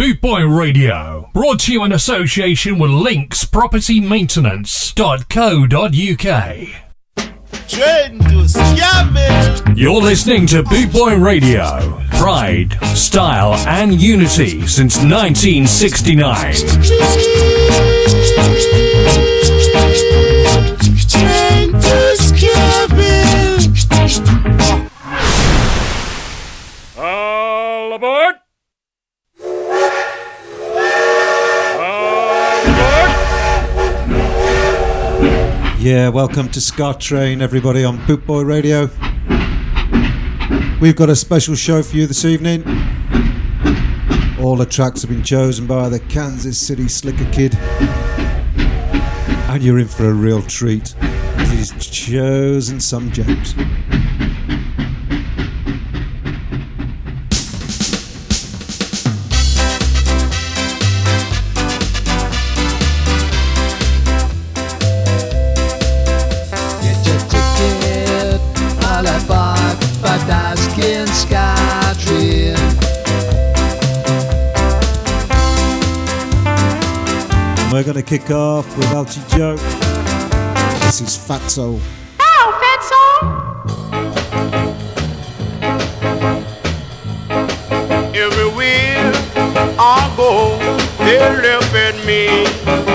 Bootboy Radio, brought to you in association with Links Property Maintenance.co.uk. You're listening to Bootboy Radio. Pride, style, and unity since 1969. All aboard! Yeah, welcome to Ska Train, everybody on Bootboy Radio. We've got a special show for you this evening. All the tracks have been chosen by the Kansas City Slicker Kid. And you're in for a real treat. He's chosen some gems. We're going to kick off with Altie Joe. This is Fatso. Oh, Fatso! Everywhere I go, they look at me.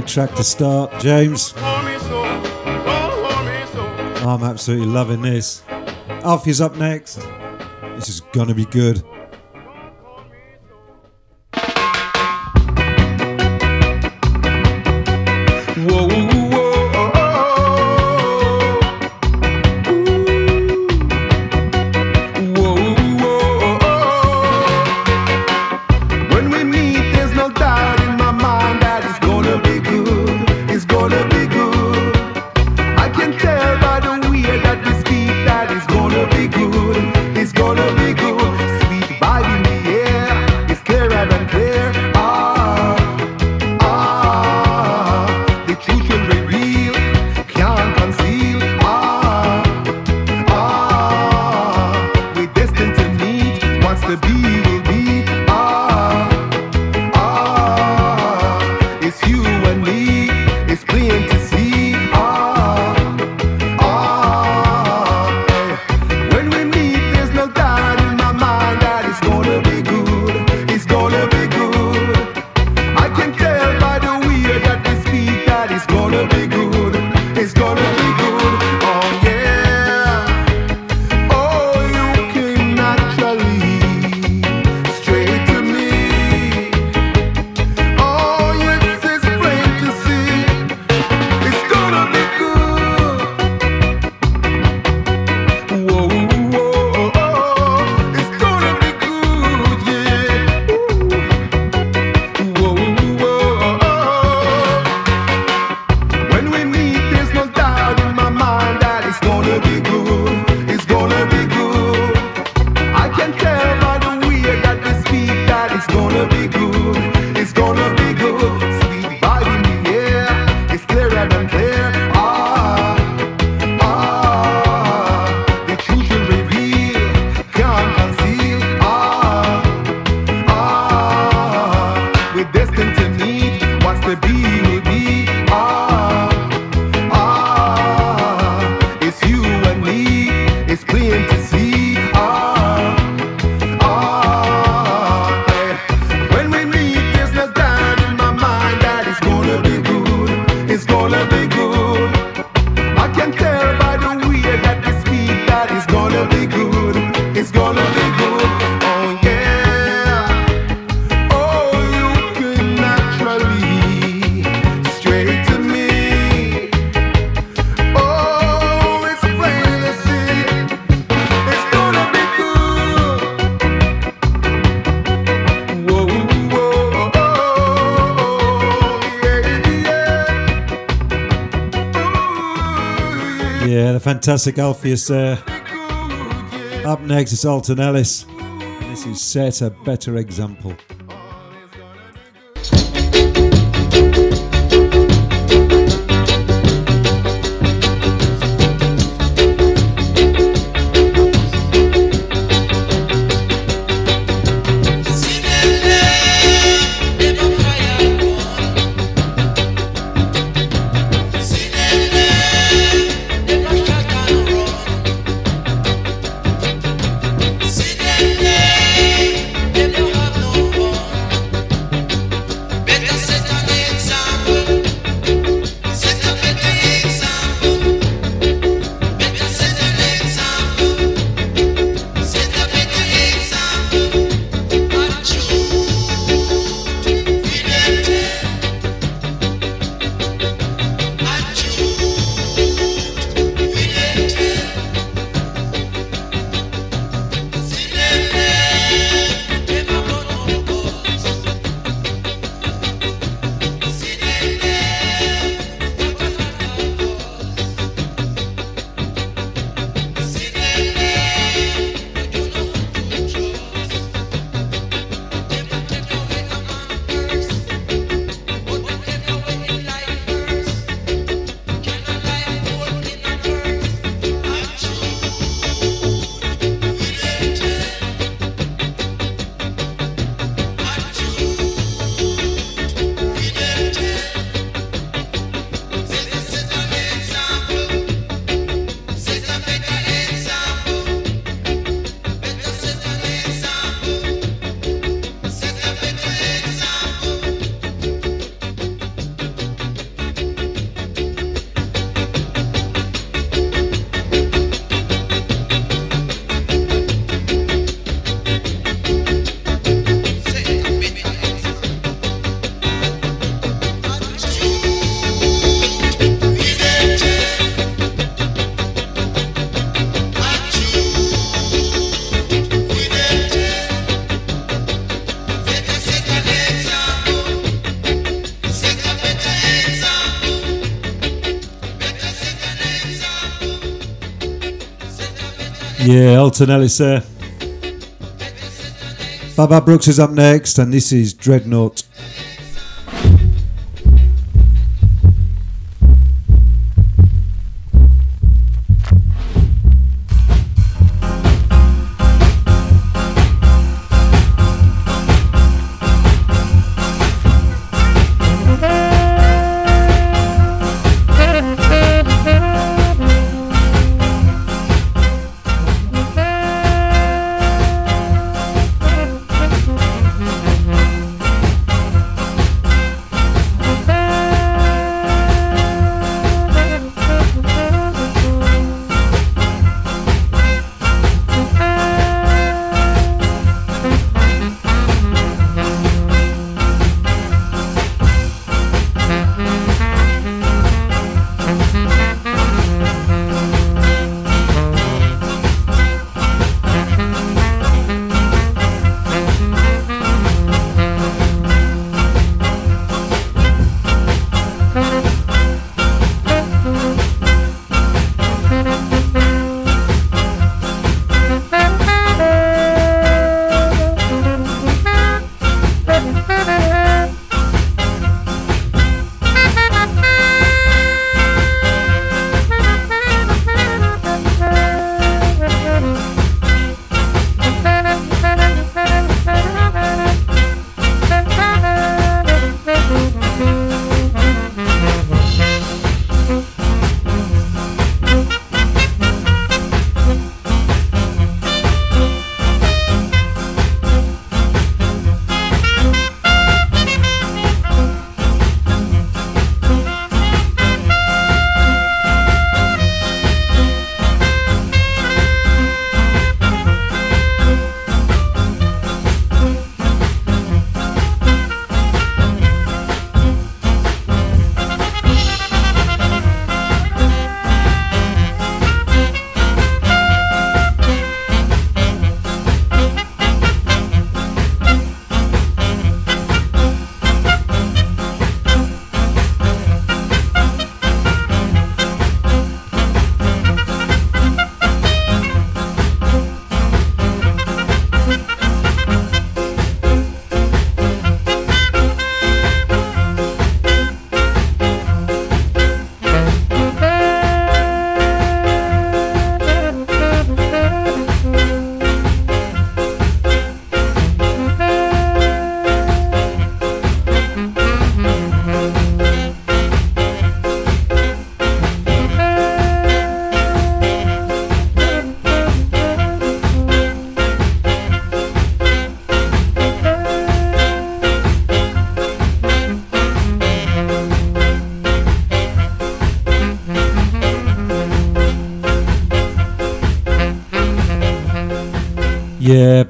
Great track to start, James. I'm absolutely loving this. Alpheus up next. This is gonna be good. Fantastic Alpheus there. Up next is Alton Ellis. And this is Set a Better Example. Yeah, Alton Ellis there. Baba Brooks is up next, and this is Dreadnought.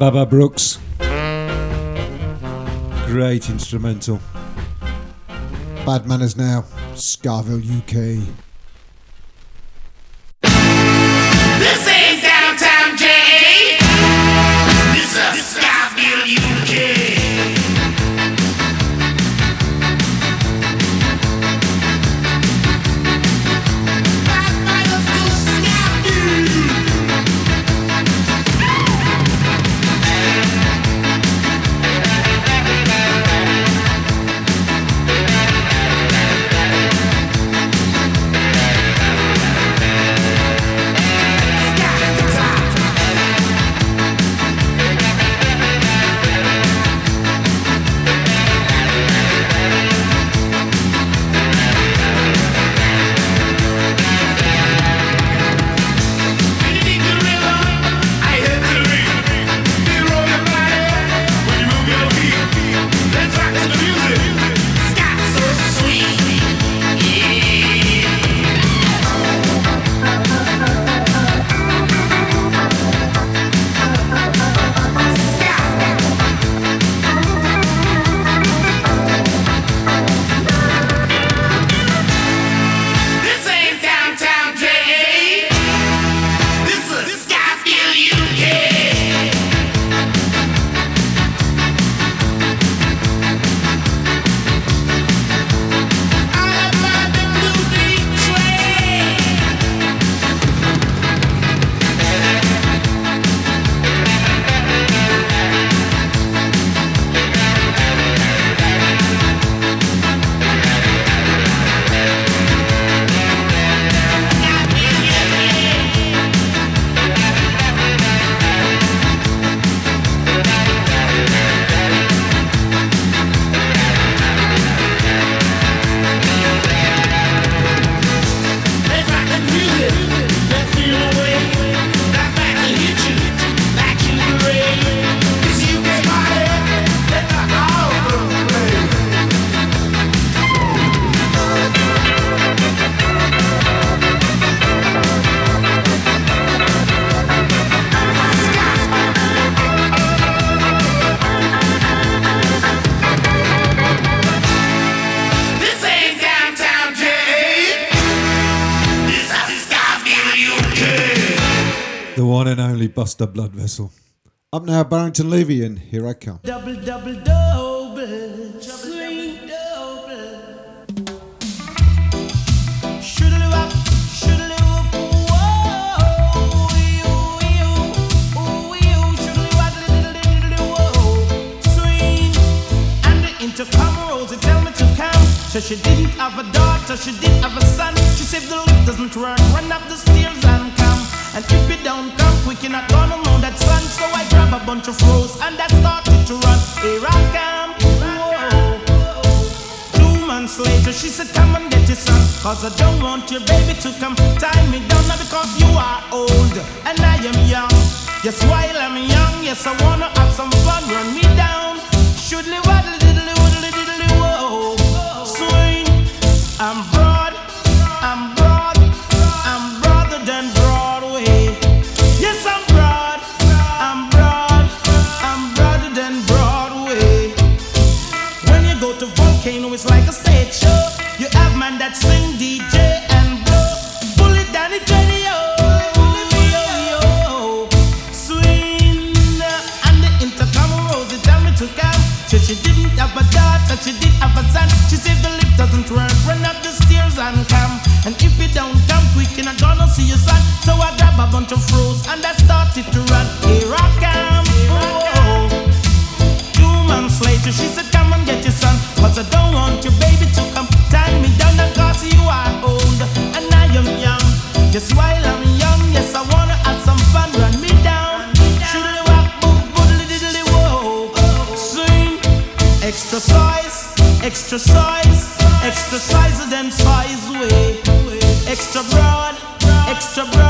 Baba Brooks. Great instrumental. Bad Manners now, Skaville, UK. The one and only Buster Bloodvessel. Up now, Barrington Levy, and here I come. Double, double, double. Swing double. Shoodle-wop, shoodle-wop, whoa. Ew, ew, ooh, ew. Shoodle-wop, diddle-diddle-whoa. Swing. And the intercom Rosie tell me to come. So she didn't have a daughter, she didn't have a son. She said the lift doesn't work, run up the stairs and. And if you don't come quick, you're not gonna that son. So I grab a bunch of rose and that started to run. Here I come. Whoa. Two months later, she said, Come and get your son. Cause I don't want your baby to come tie me down. Not because you are old and I am young. Yes, while I'm young, yes, I wanna have some fun. Run me down. Shoodly waddly diddly woodly diddly whoa. Swing. I'm broad. You're not gonna see your son. So I grab a bunch of froze and I started to run. Here I come. Oh. Two months later, she said, Come and get your son. Cause I don't want your baby to come tie me down. Cause you are old and I am young. Just while I'm young, yes, I wanna have some fun. Run me down. Shoodly wop, boop, boodly diddly whoa. Swing. Extra size, extra size, extra size than size way. Extra broad, extra broad,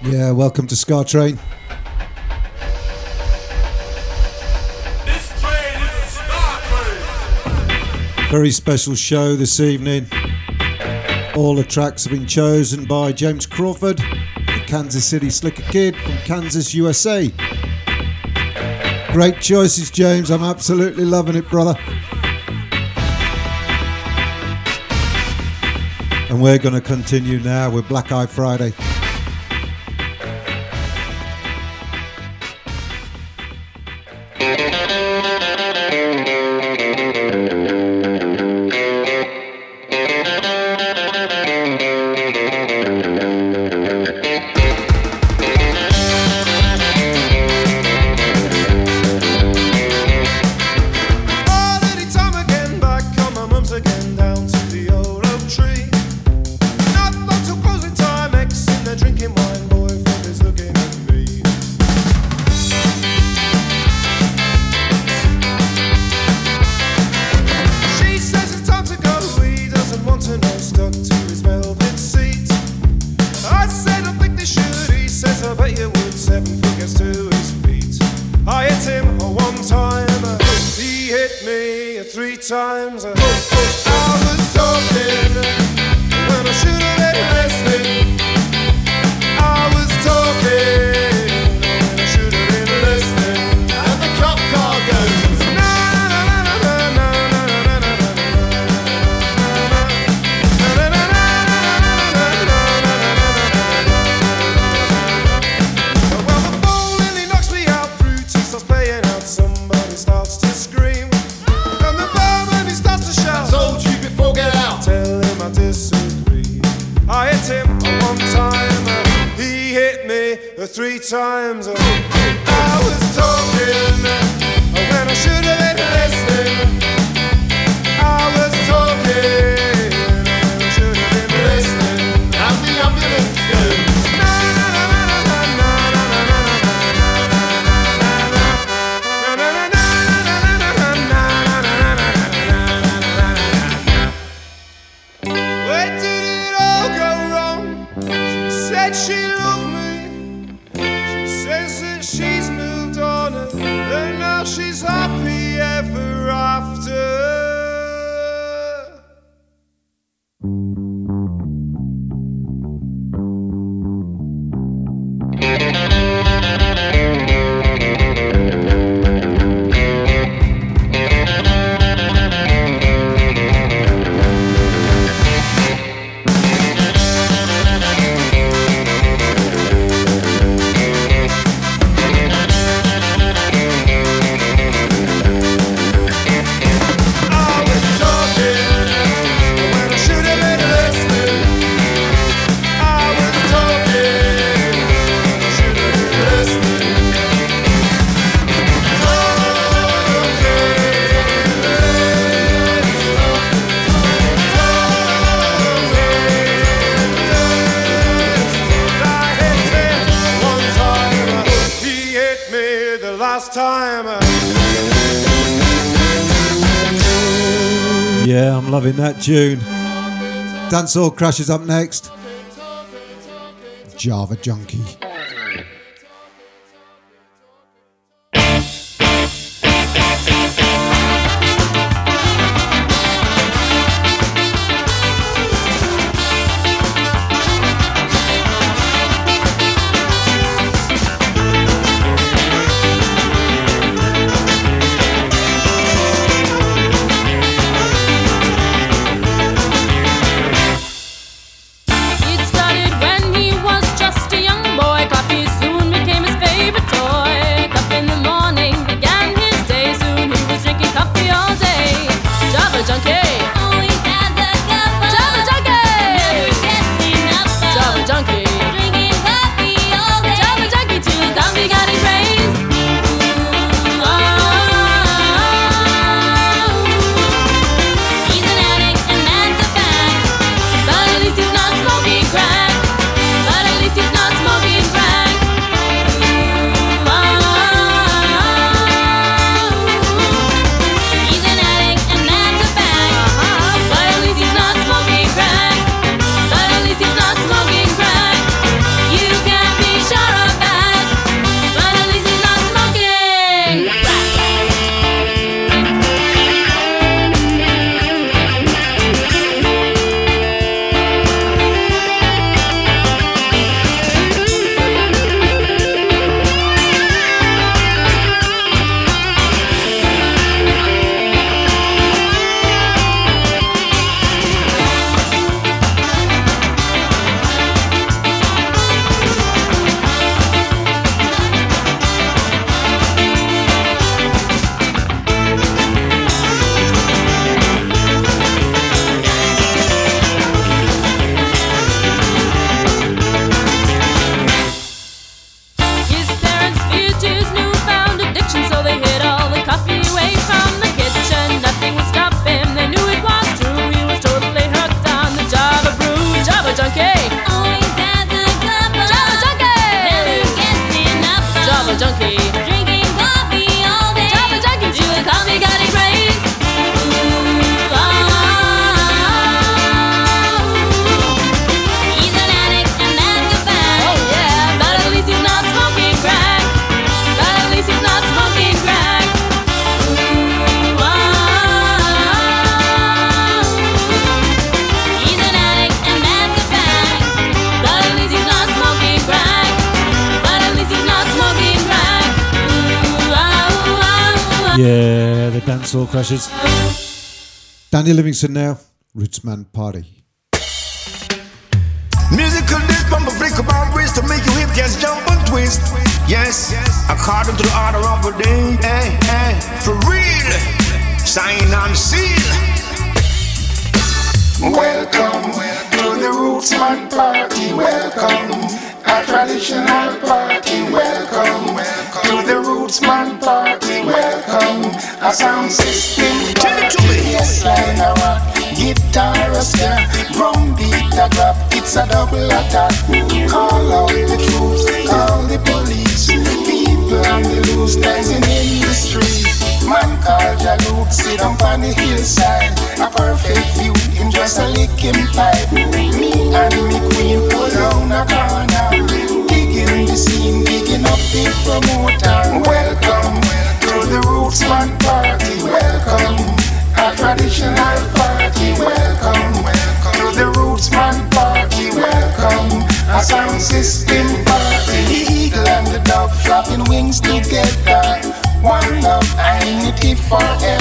Yeah, welcome to Ska Train. Very special show this evening. All the tracks have been chosen by James Crawford, the Kansas City Slicker Kid from Kansas, USA. Great choices, James. I'm absolutely loving it, brother. And we're going to continue now with Black Eye Friday. tune. Dancehall Crash up next. Java Junkie. Dancehall crashers. Dandy Livingston now, Rootsman Party. Musical this bumper flick about wrist to make you hip just jump and twist. Yes, yes, according to the order of the day. Hey, hey, for real. Sign on seal. Welcome, welcome to the Rootsman party. Welcome a traditional party. Welcome, welcome to the Rootsman party. Welcome a sound system party. Yes, line a rock, guitar a snare, drum beat a drop. It's a double attack. Call out the troops, call the police. People on the loose dancing in the street. Man called Jaluk, sit down on the hillside. A perfect view, him just a lick him pipe. Me and me queen pull down a corner. Digging the scene, digging up the promoter. Welcome to the Rootsman party. Unity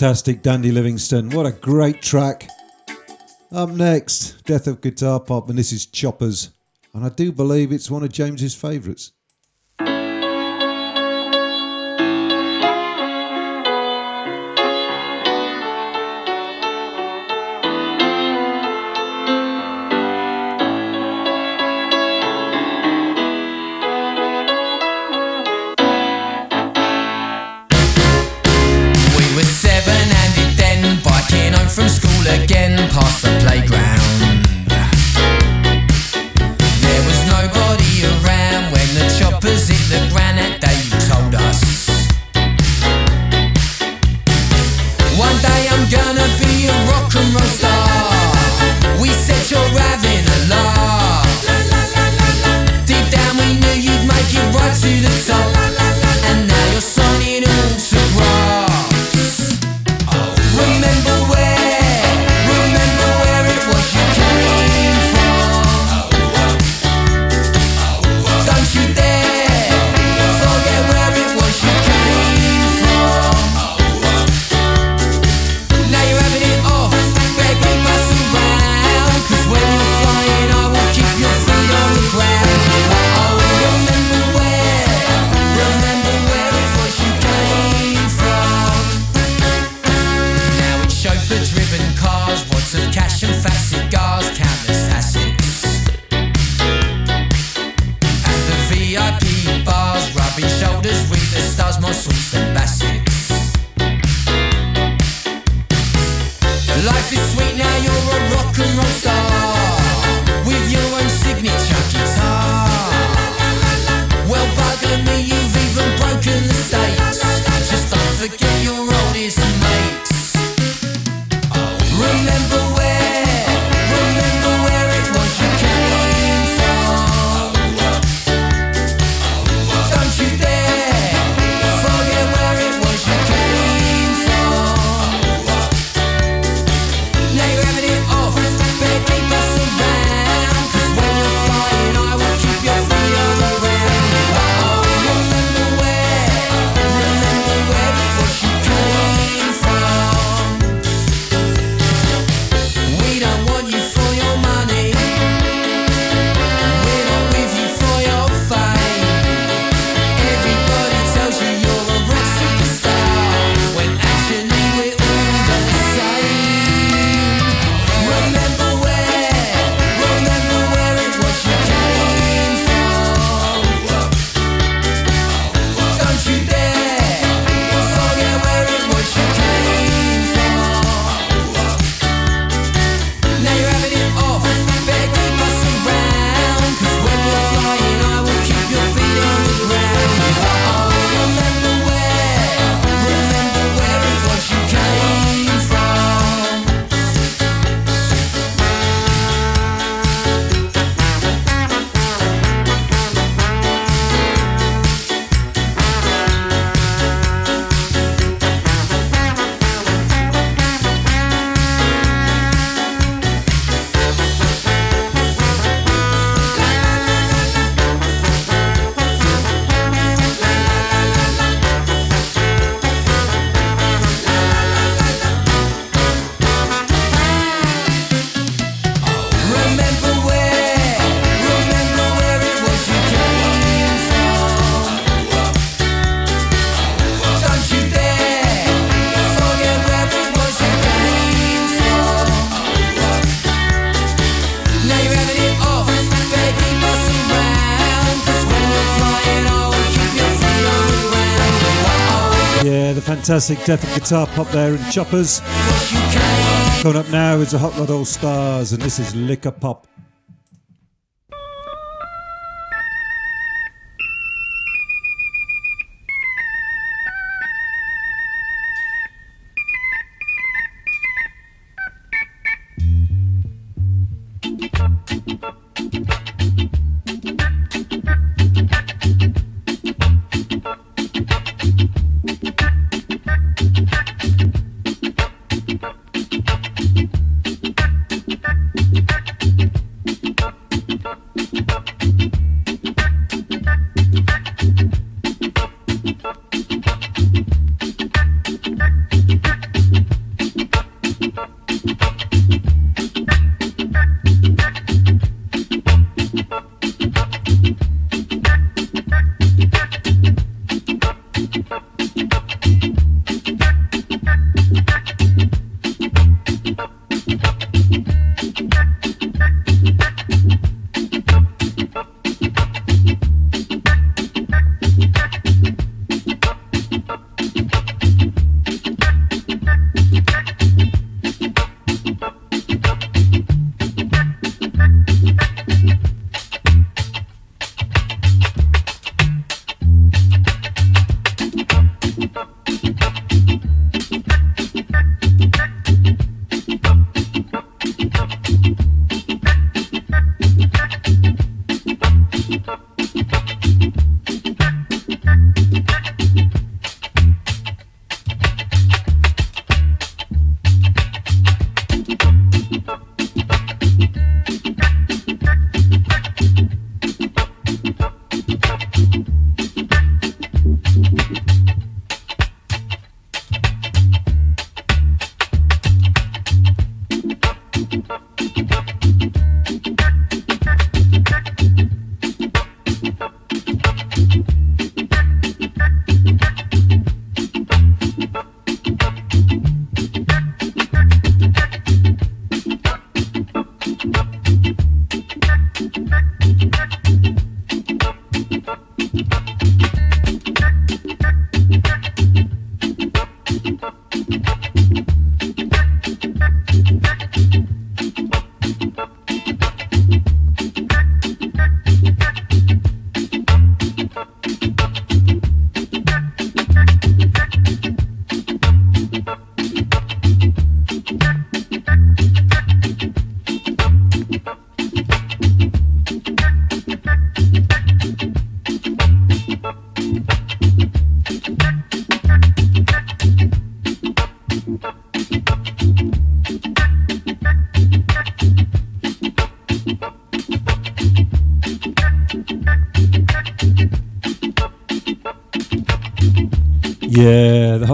fantastic Dandy Livingston. What a great track. Up next, Death of Guitar Pop, and this is Choppers. And I do believe it's one of James's favourites. Fantastic death and guitar pop there in Choppers. Coming up now is the Hot Rod All Stars, and this is Liquor Pop.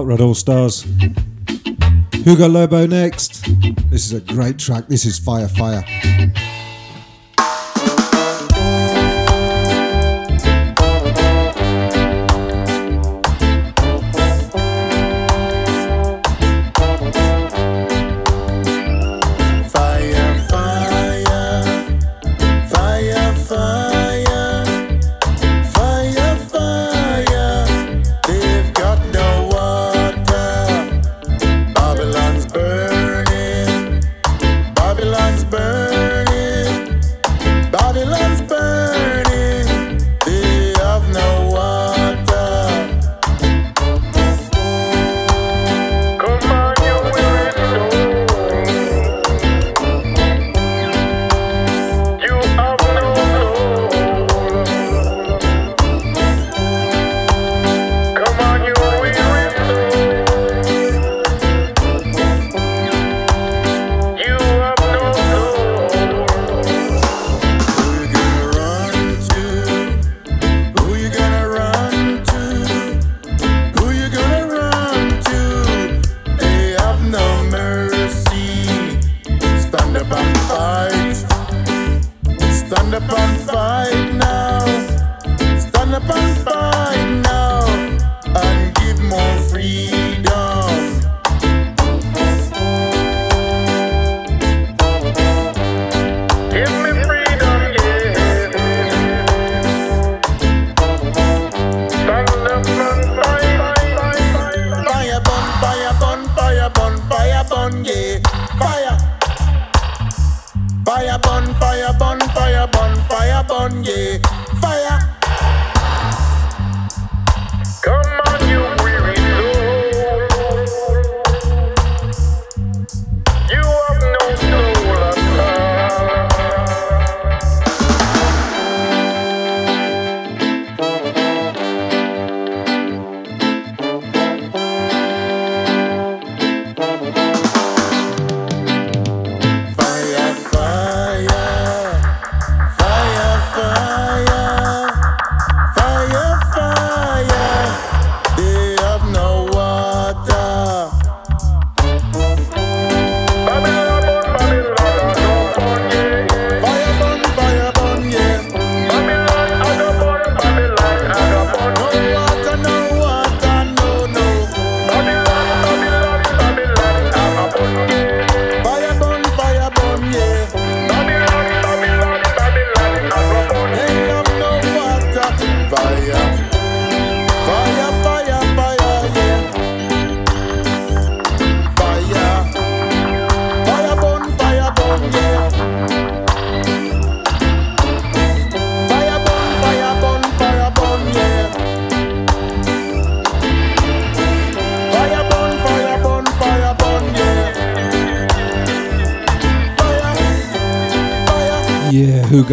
Hot Rod All Stars. Hugo Lobo next. This is a great track. This is Fire Fire. Fire,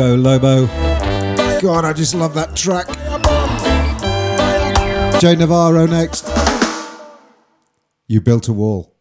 Hugo Lobo. God, I just love that track. Jay Navarro next. You built a wall.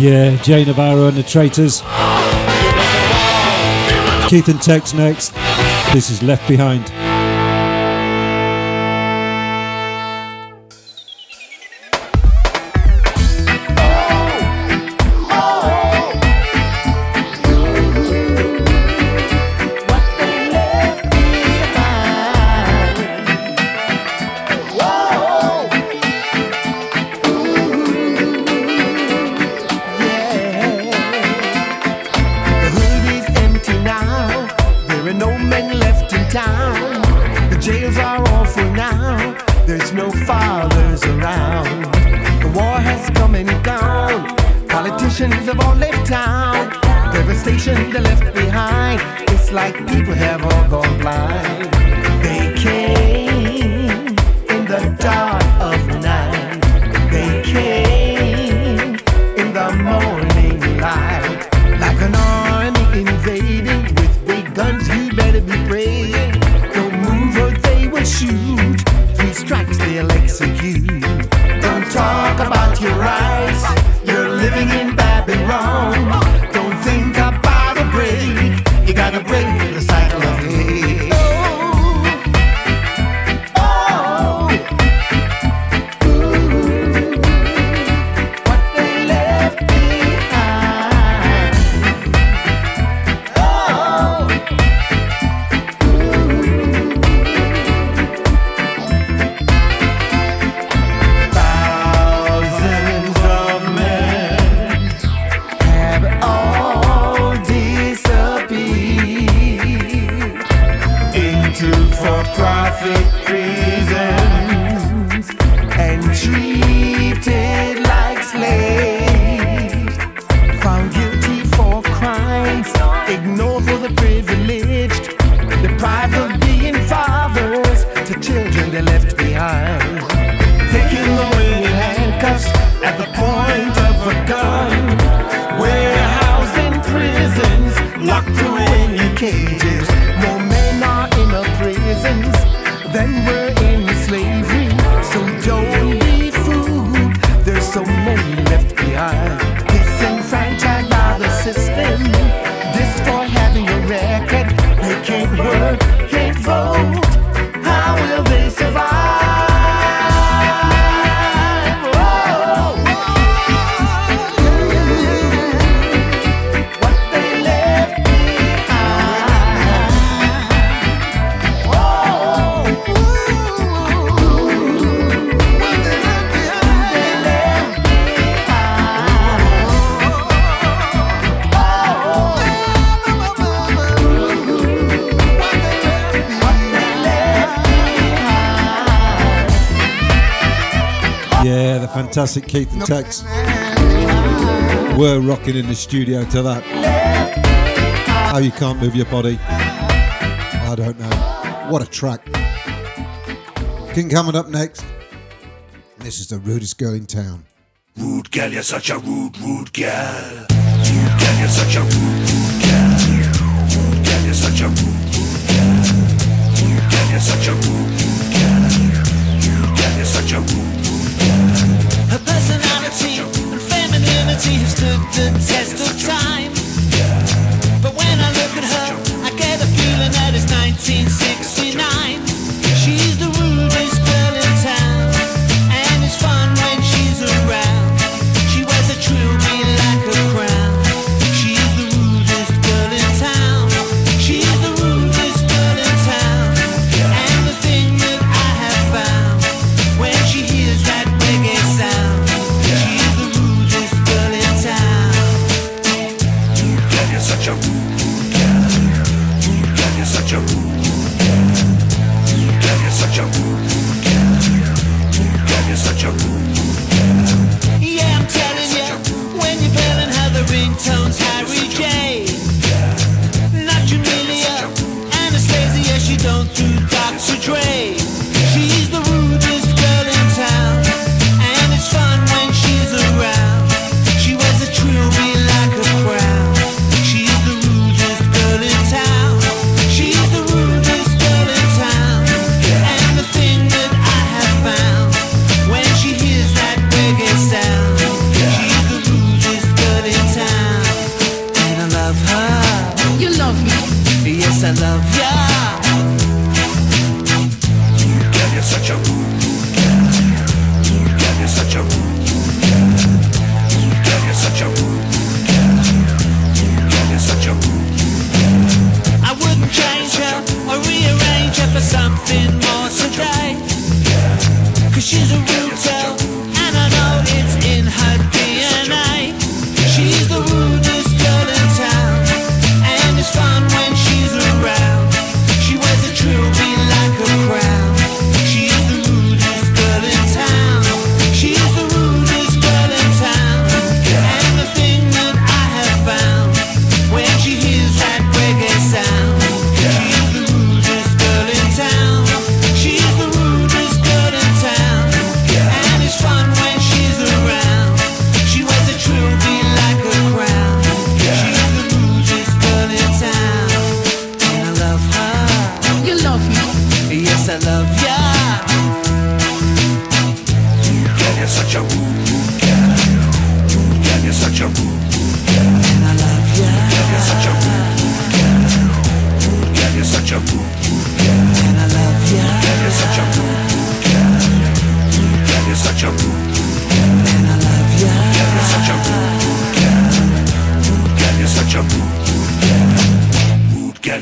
Yeah, Jay Navarro and the Traitors. Keith and Tex next. This is Left Behind. fantastic Keith and Tex. were rocking in the studio to that. How you can't move your body. I don't know. What a track. King coming up next. This is the rudest girl in town. Rude girl, you're such a rude, rude girl. Rude girl, you're such a rude, rude girl. Rude girl, you're such a rude, rude girl. Rude girl, you're such a rude, rude girl. Rude girl, you're such a rude personality and femininity have stood the test of time. But when I look at her, I get a feeling that it's 1969.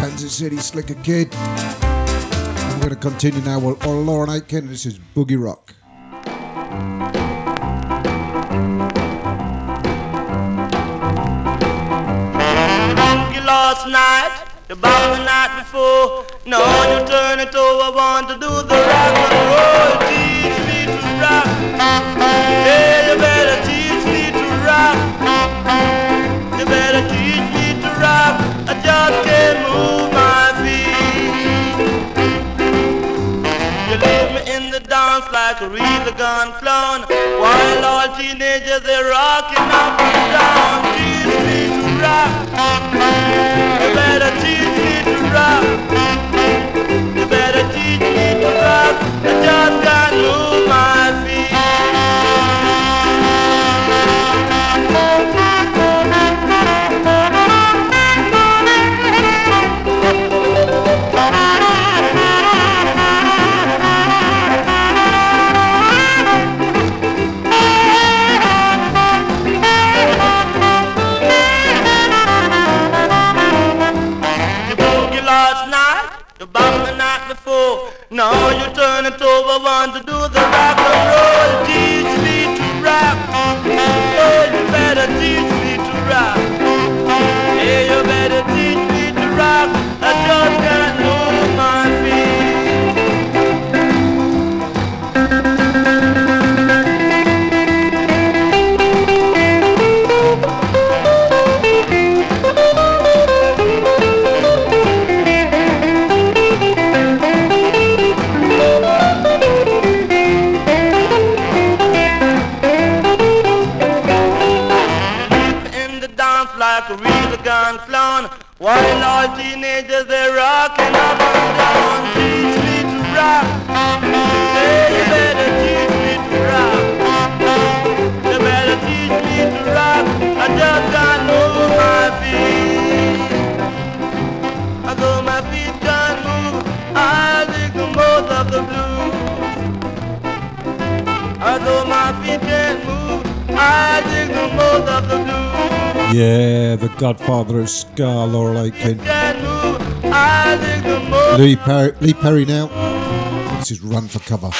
Kansas City Slicker Kid. I'm going to continue now with Laurel Aitken. This is Boogie Rock. Boogie last night, the bomb the night before. Now you turn it over, want to do the rock and roll. Teach me to rock. like a real clown While all teenagers they're up and down. Teach me to rock You better teach me to rock You better teach me to rock I just can't move my feet Now you turn it over, want to do the rock and roll. Teach me to rock. Oh, you better teach While all teenagers they're rocking up and down. Teach me to rock. Hey, you better teach me to rock. You better teach me to rock. I just can't move my feet. Although my feet can't move, I think the most of the blues. Although my feet can't move, I think the most of the blues. Yeah, the godfather of ska, Laurel Aitken. Can't move, I think the most. Lee Perry, Lee Perry now. This is Run for Cover.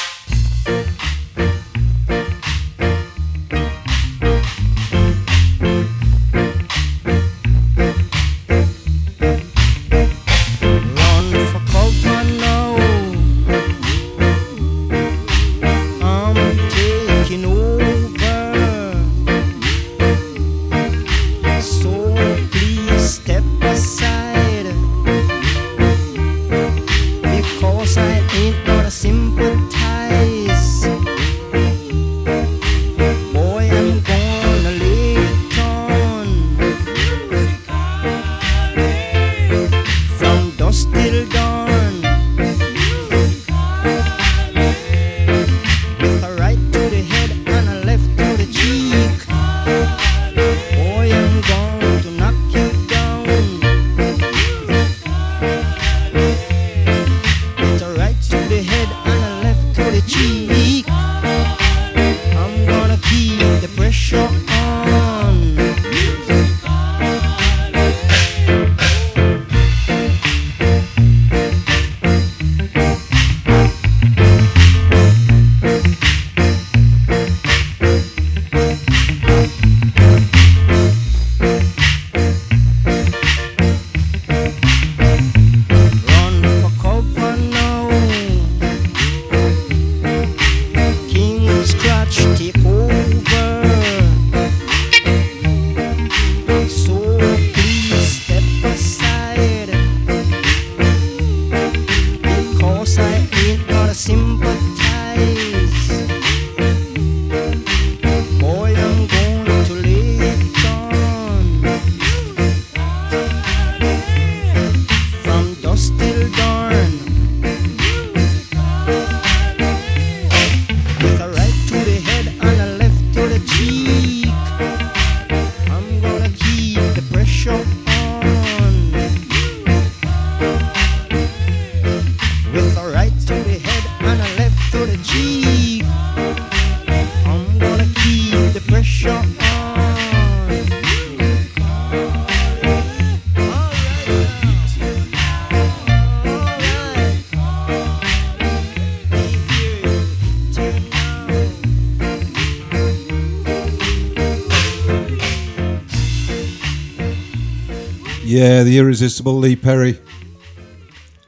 Yeah, the irresistible Lee Perry.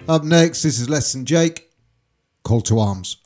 Up next, this is Less Than Jake. Call to Arms.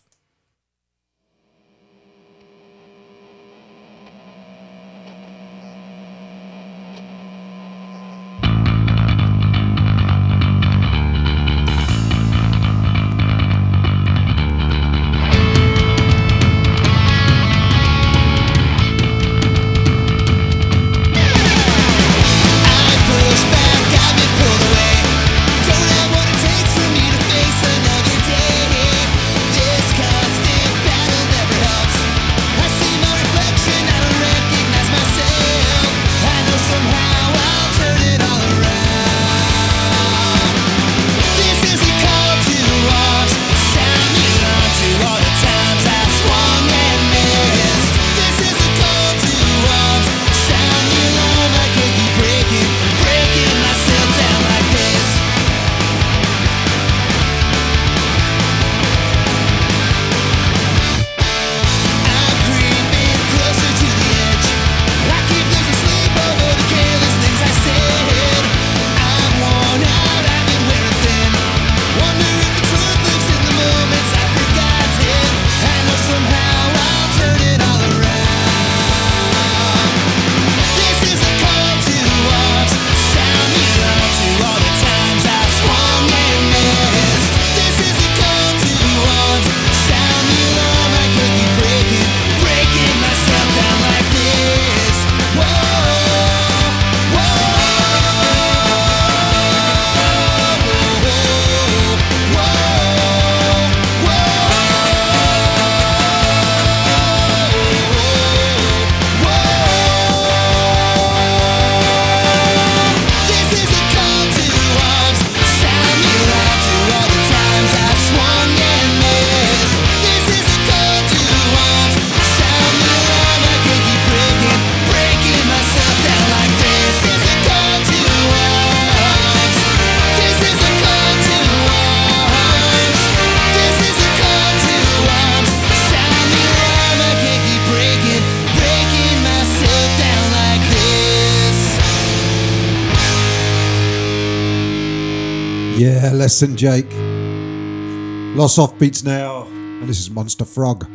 Less than Jake. Loss off beats now, and this is Monster Frog.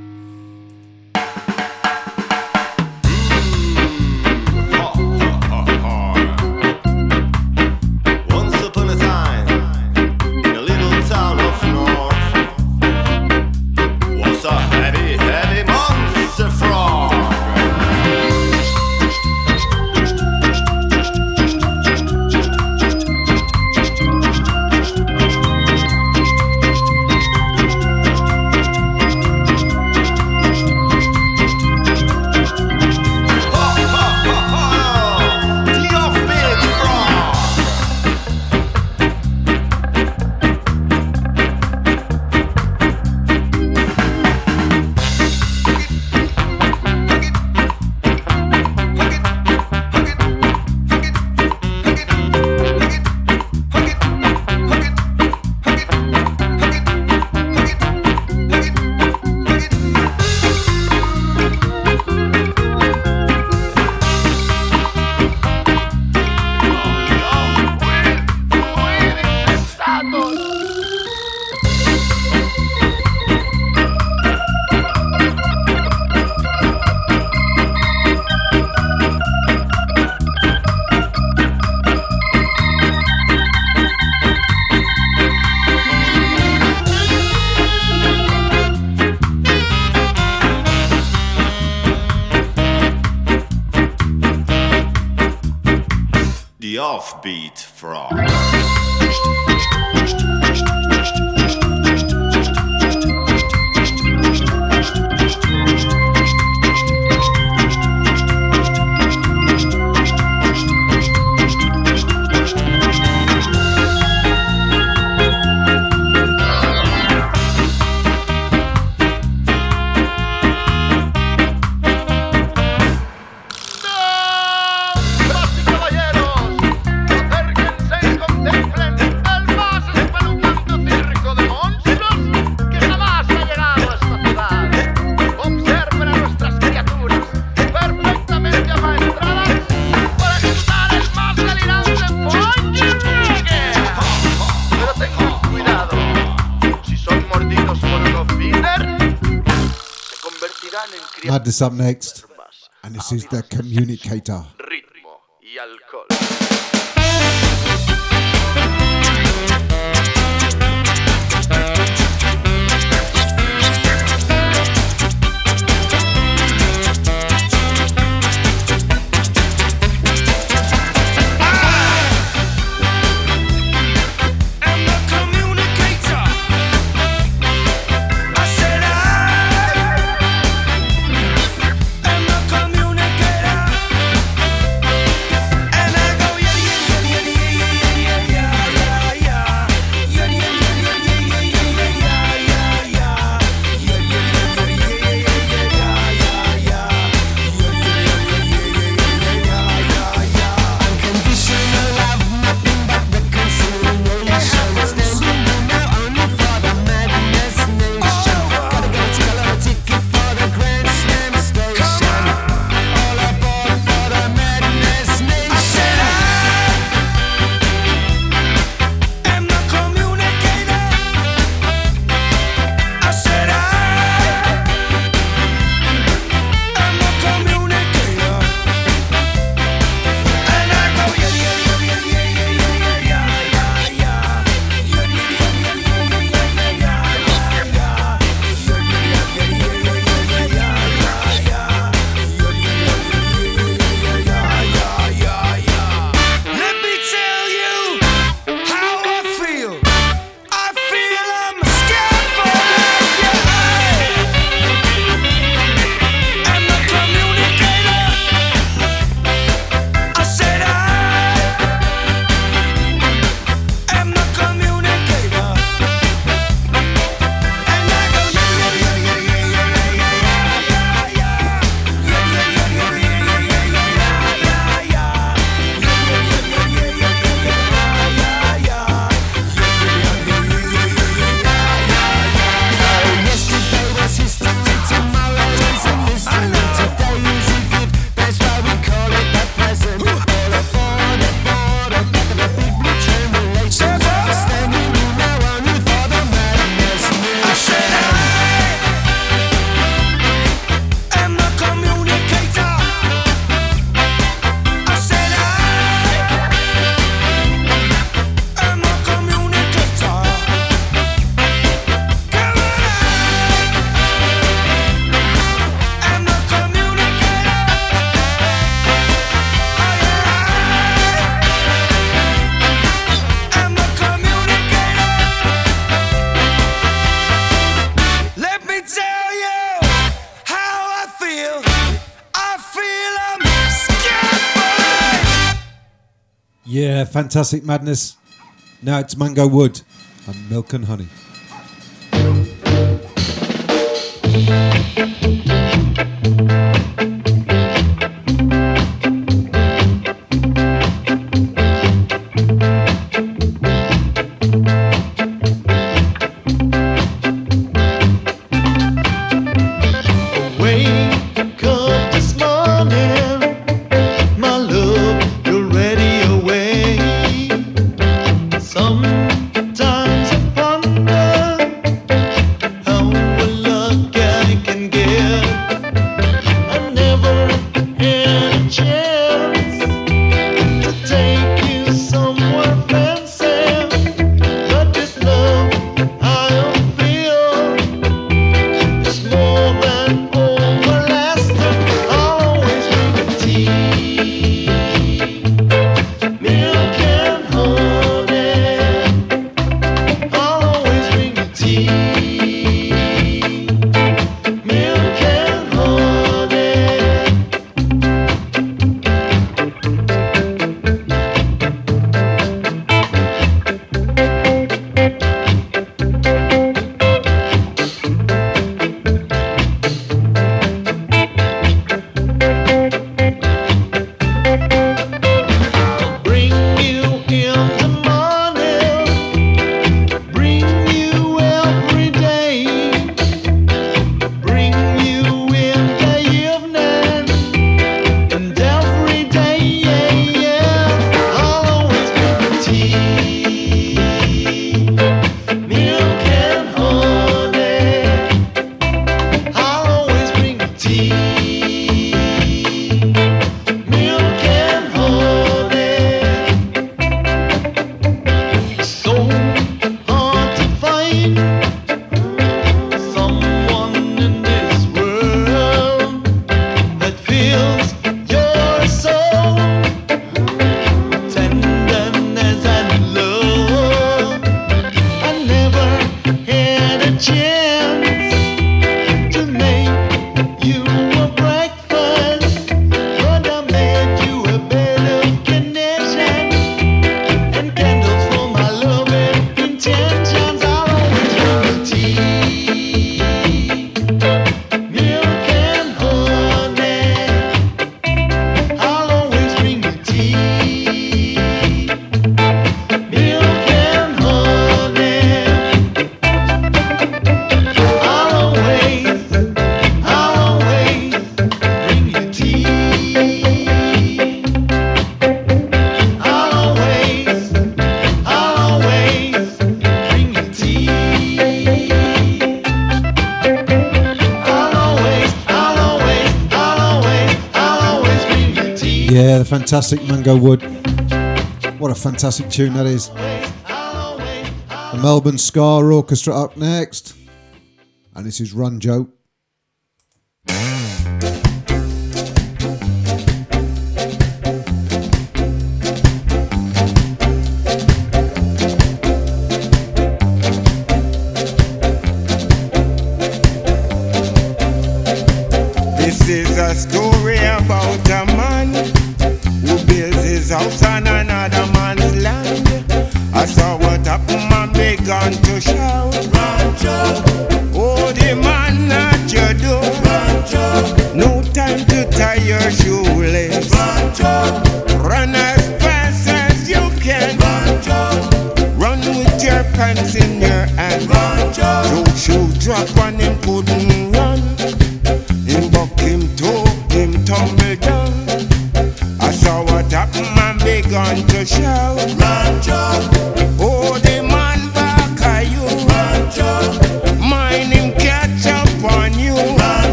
up next, and this is the communicator. Fantastic Madness. Now it's Mango Wood and Milk and Honey. fantastic Mango Wood. What a fantastic tune that is. The Melbourne Ska Orchestra up next. And this is Run Joe.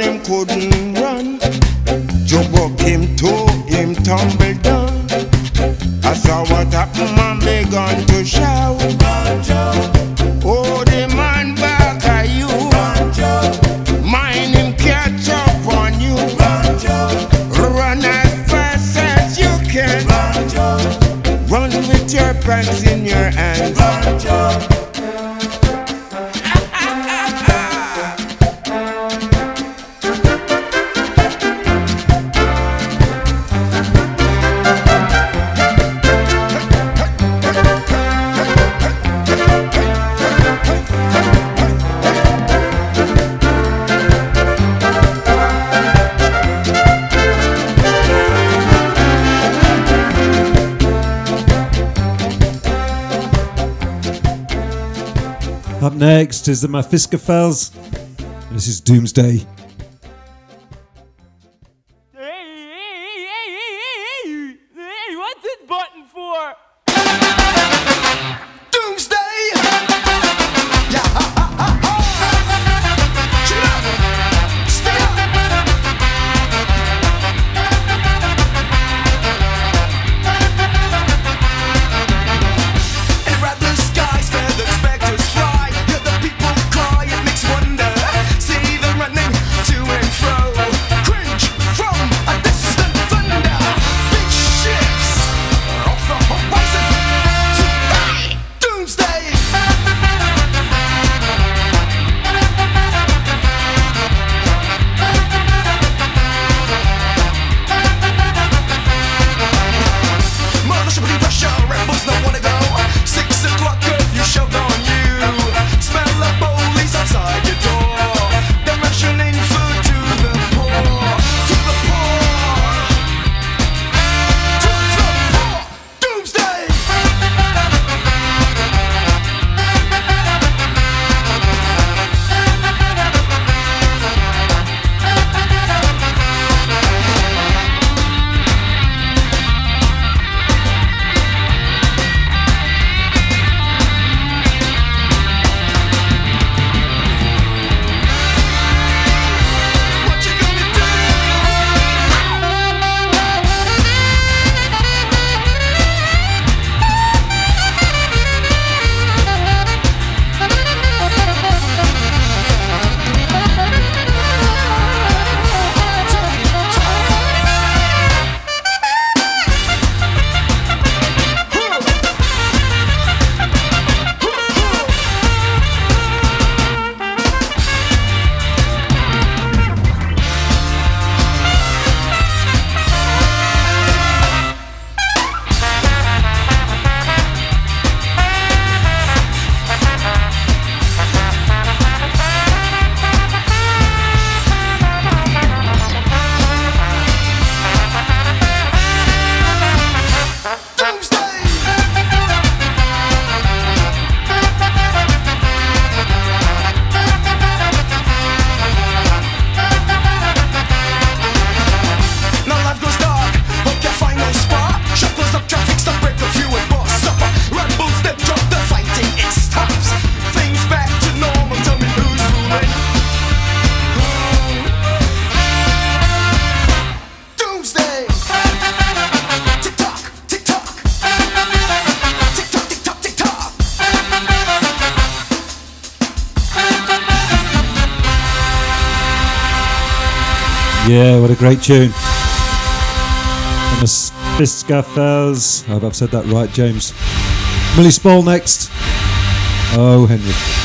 and them couldn't sisters and my Fiskerfels. This is Doomsday. Yeah, what a great tune. And the Spiscafels. I've said that right, James. Millie Small next. Oh, Henry.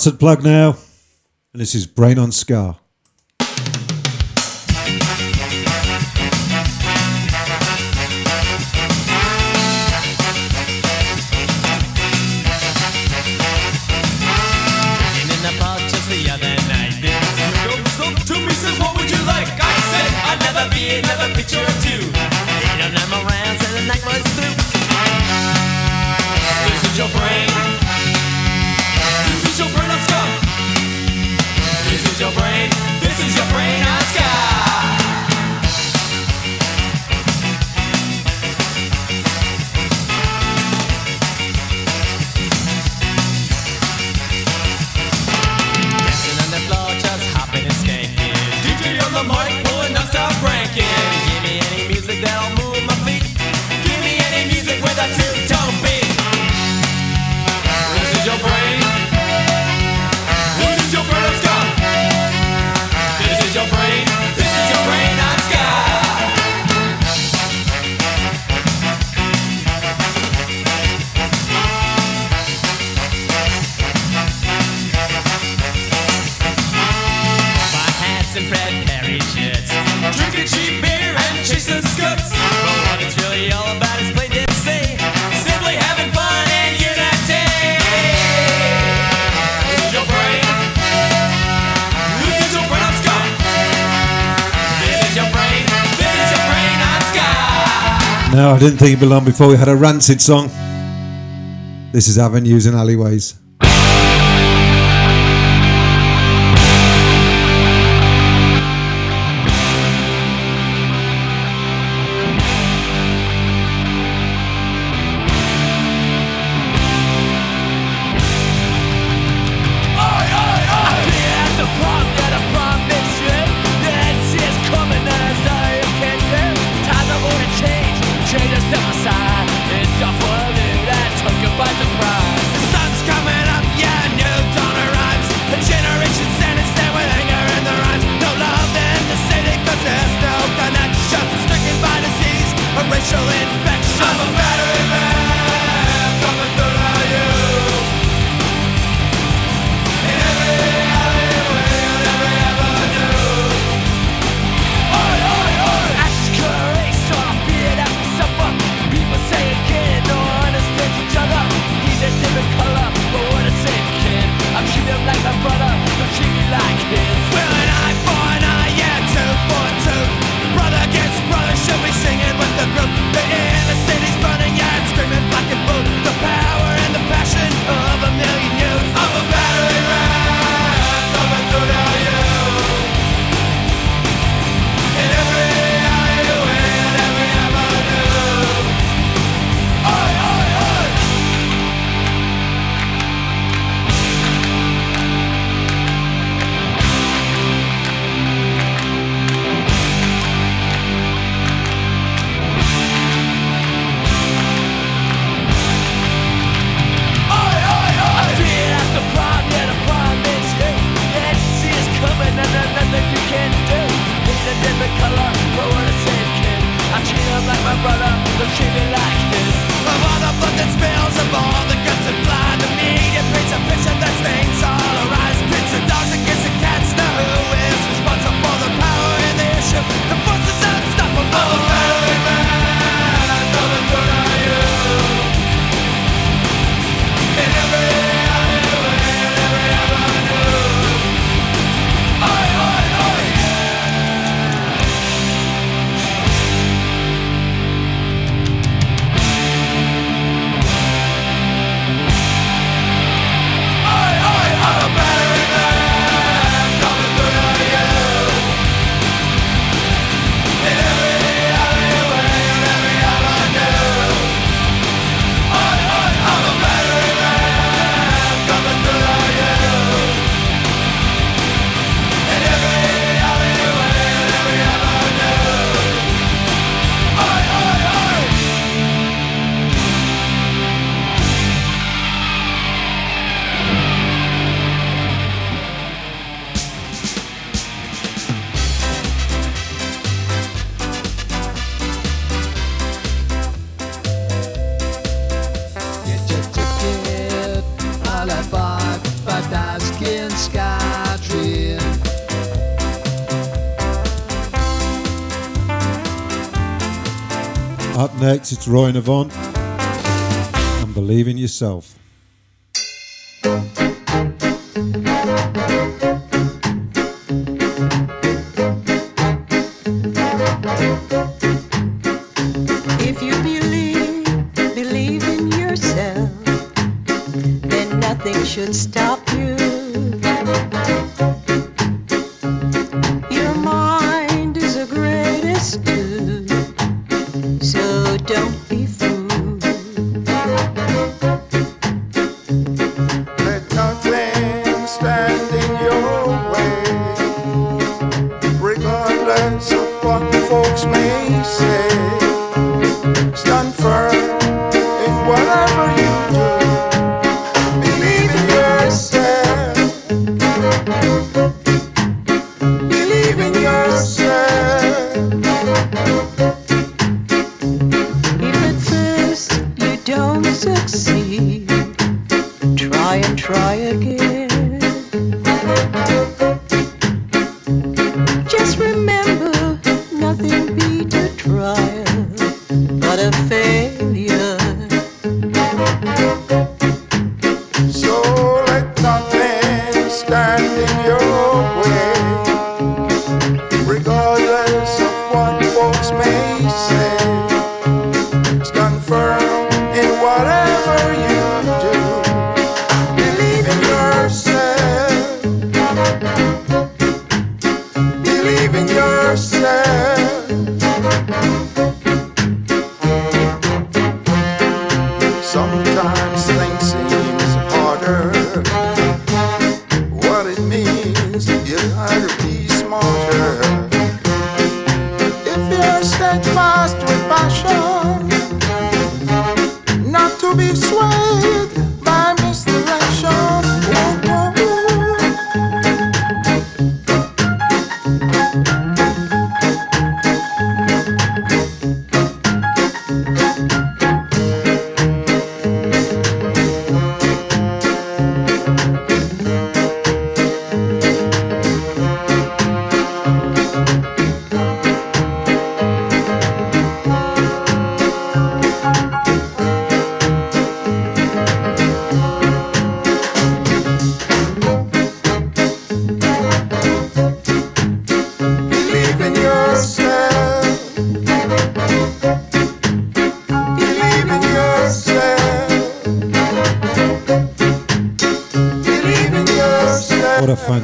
Mustard Plug now, and this is Brain on Ska. I didn't think it'd be long before we had a rancid song. This is Avenues and Alleyways. next, it's Roy Navon. And believe in yourself.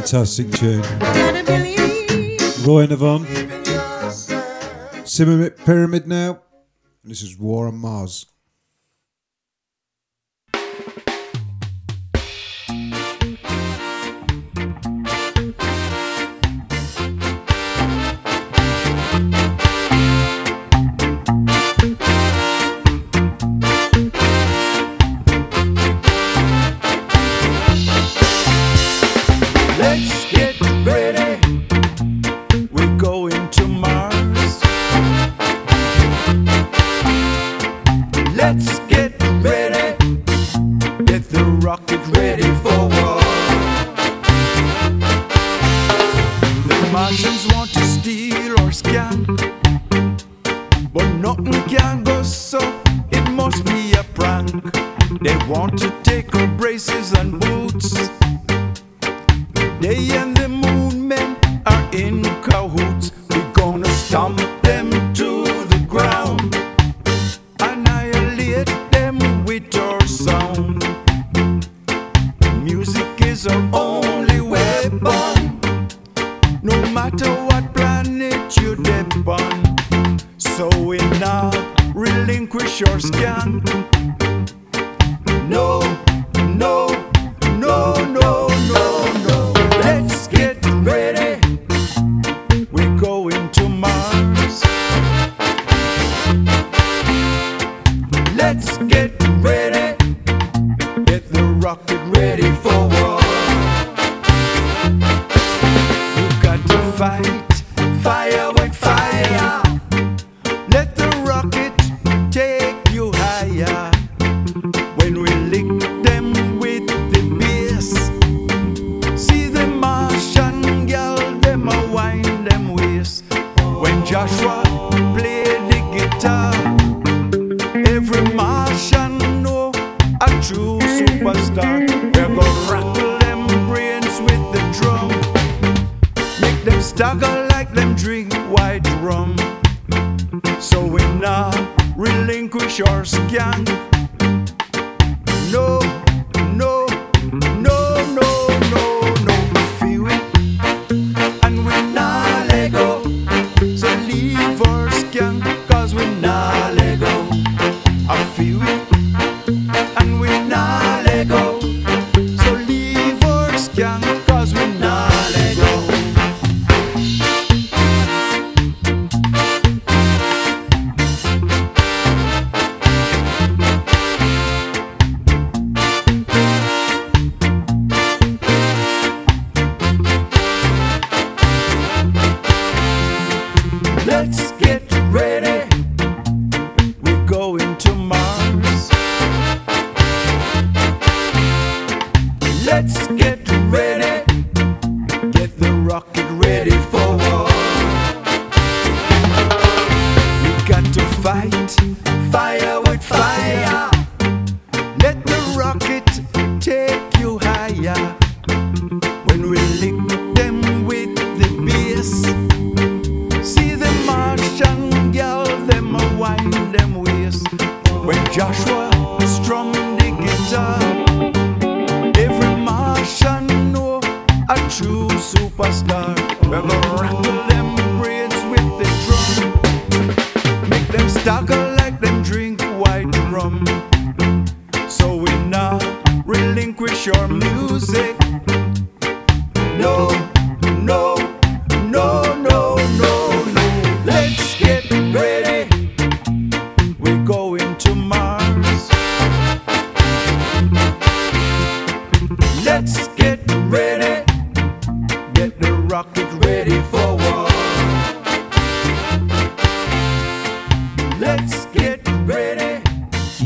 fantastic tune. Roy Navon. Simmer Pyramid now. And this is War on Mars.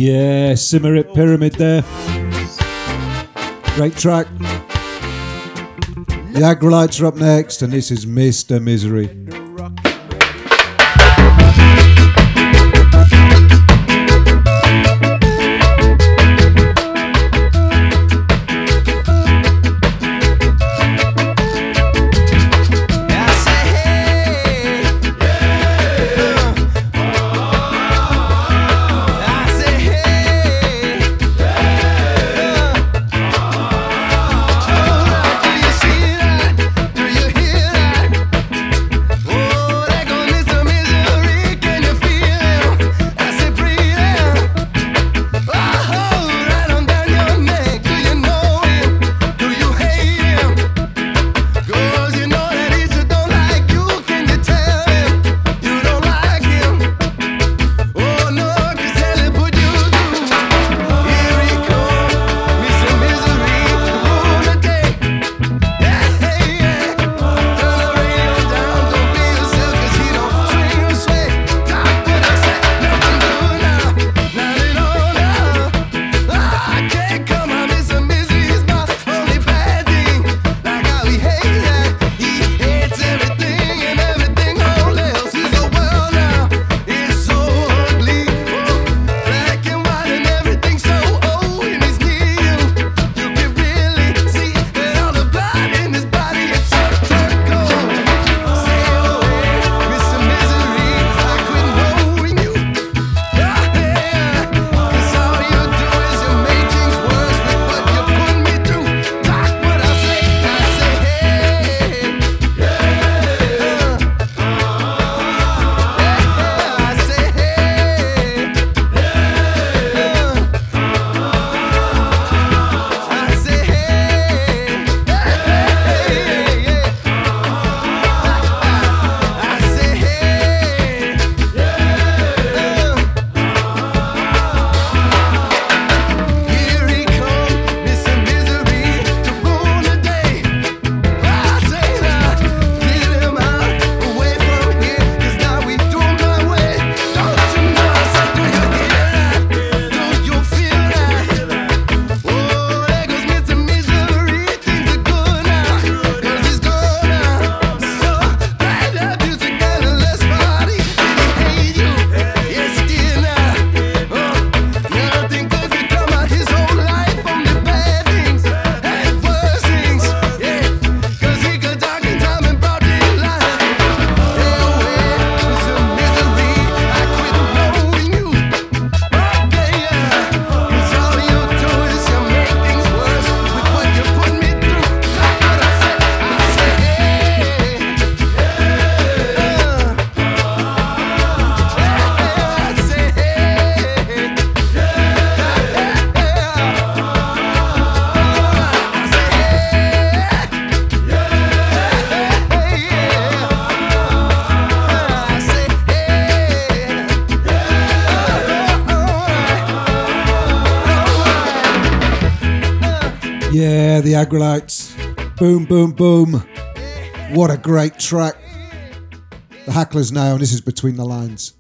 Yeah, Simmerit pyramid there. Great track. The Aggrolites are up next, and this is Mr. Misery. Aggrolites. Boom, boom, boom. What a great track. The Hacklers now, and this is Between the Lines.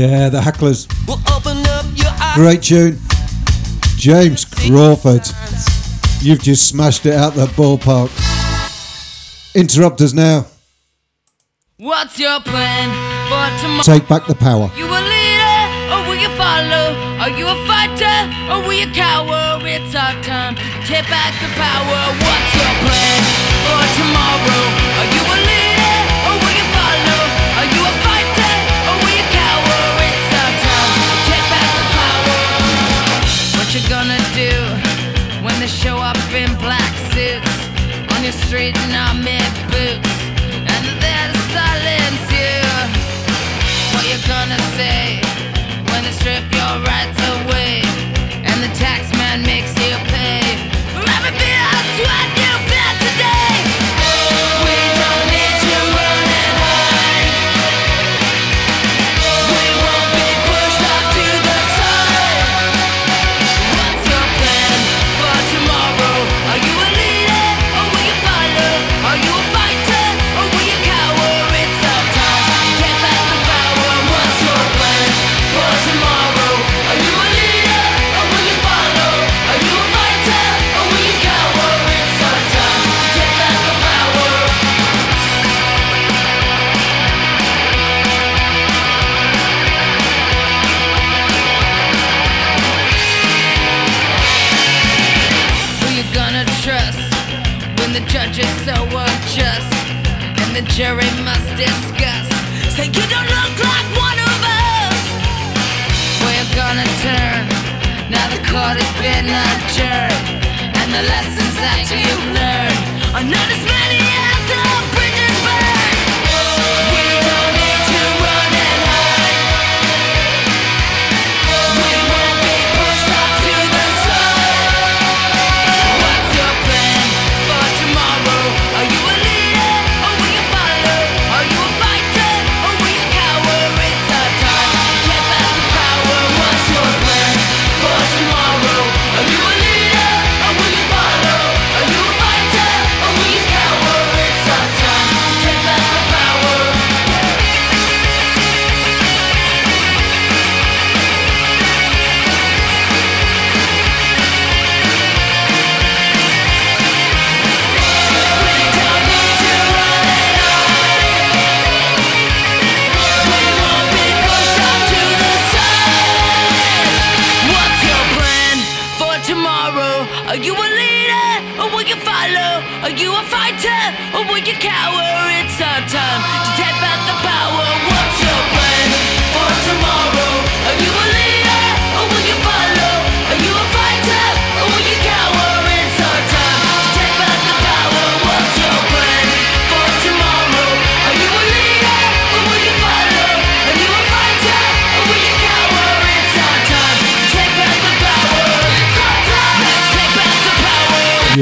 Yeah, the Hacklers. Great tune. James Crawford. You've just smashed it out the ballpark. Interrupt us now. What's your plan for tomorrow? Take back the power. You a leader or will you follow? Are you a fighter or will you cower? It's our time. Take back the power. What's your plan for tomorrow? straighten on me.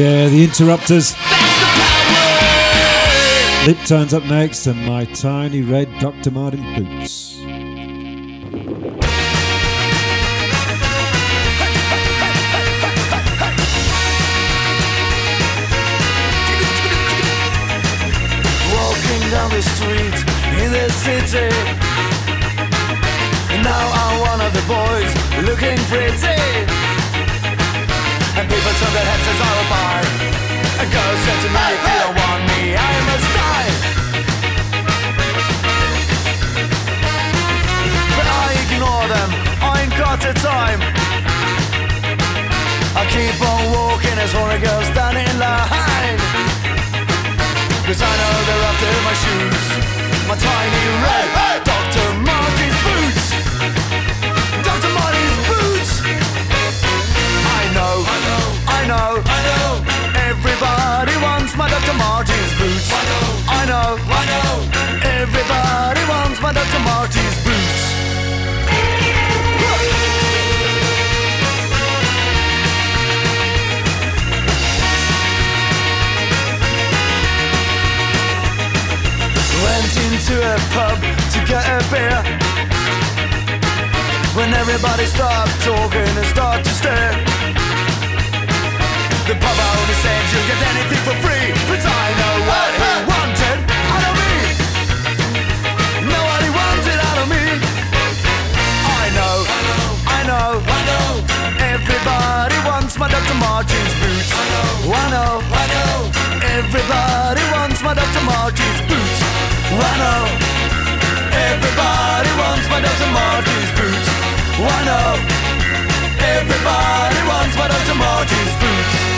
Yeah, the Interrupters. Lip turns up next, and my tiny red Dr. Martens boots. Walking down the street in the city. Now I'm one of the boys looking pretty. And people turn their heads as I will by. A girl said to me, if you don't want me, I must die. But I ignore them, I ain't got the time. I keep on walking as horny girls stand in line. Cause I know they're after my shoes My tiny red Dr. Martens Everybody wants my Dr. Martens boots I know, I know, I know Everybody wants my Dr. Martens boots Went into a pub to get a beer When everybody stopped talking and started to stare The pub owner said you'll get anything for free But I know what he wanted out of me Know what he wanted out of me I know, I know, I know Everybody wants my Dr. Martens boots I know, I know, I know Everybody wants my Dr. Martens boots I know Everybody wants my Dr. Martens boots I know Everybody wants my Dr. Martens boots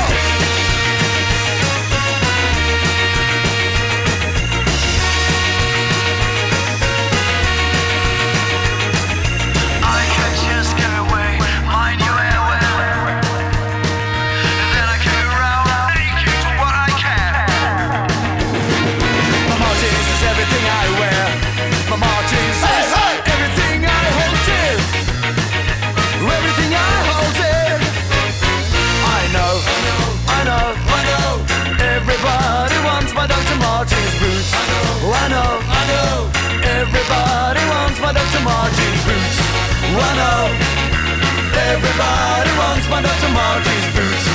I know, I know Everybody wants my Dr. Martens boots I know oh. Everybody wants my Dr. Martens boots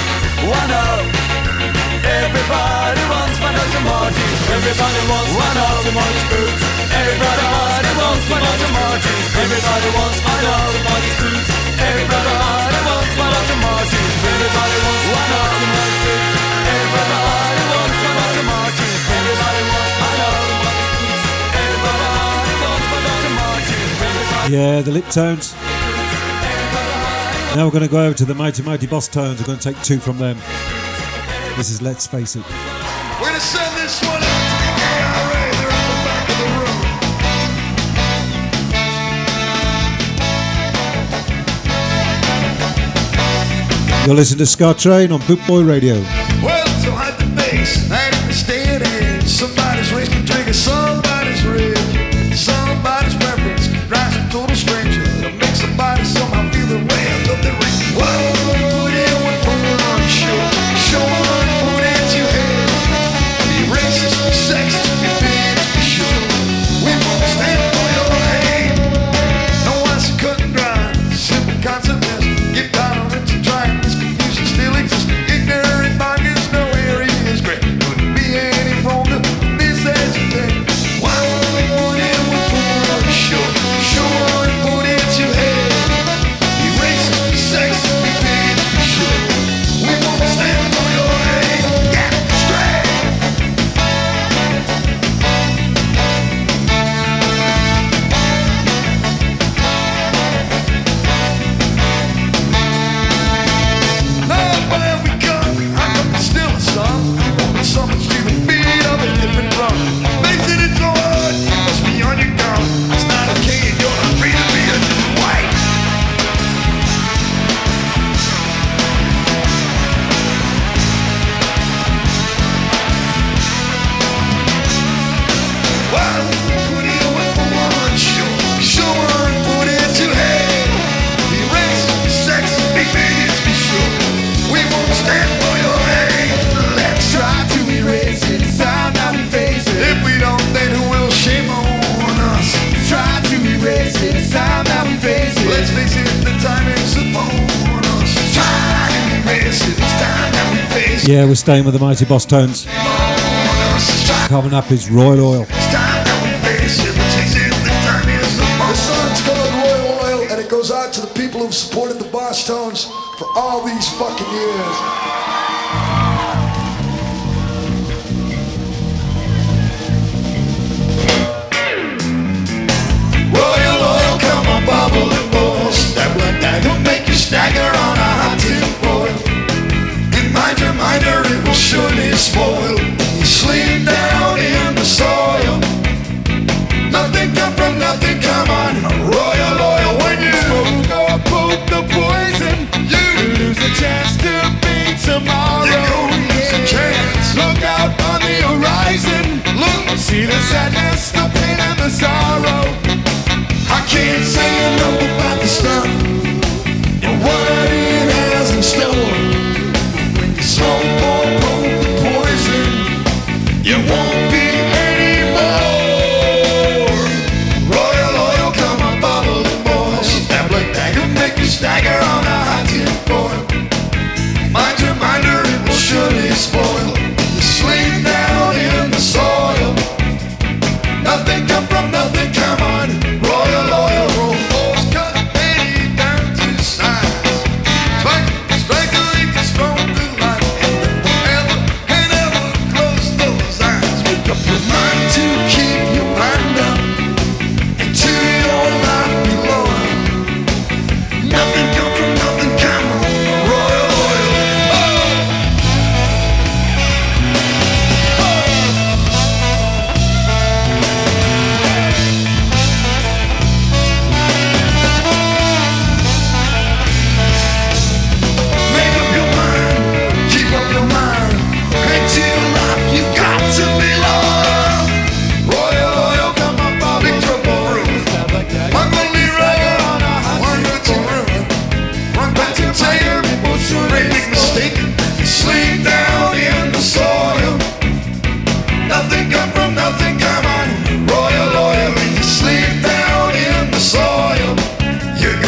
I know oh. Everybody wants my Dr. Martens boots Everybody wants my Dr. Martens boots Everybody wants my Dr. Martens boots Everybody wants my Dr. Martens boots Everybody wants my Dr. Martens boots Everybody wants my Dr. Martens boots Yeah, the lip tones. Now we're going to go over to the mighty, mighty Bosstones. We're going to take two from them. This is Let's Face It. We're going to send this one You're listening to Ska Train on Bootboy Radio. Well, so hide the face, Somebody's risking drinking some. staying with the mighty Bosstones. Coming up is Royal Oil. This song's called Royal Oil, and it goes out to the people who've supported the Bosstones for all these fucking years. surely spoil. Sleep down in the soil. Nothing come from nothing, come on. Royal oil when you smoke or poke the poison. You lose a chance to be tomorrow. You lose yeah. a chance. Look out on the horizon. Look, see the sadness, the pain, and the sorrow. I can't say enough about the stuff and what it has in store.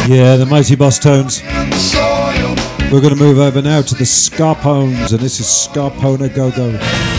Yeah, the Mighty Bosstones. We're going to move over now to the Scarpones, and this is Scarpona Go Go.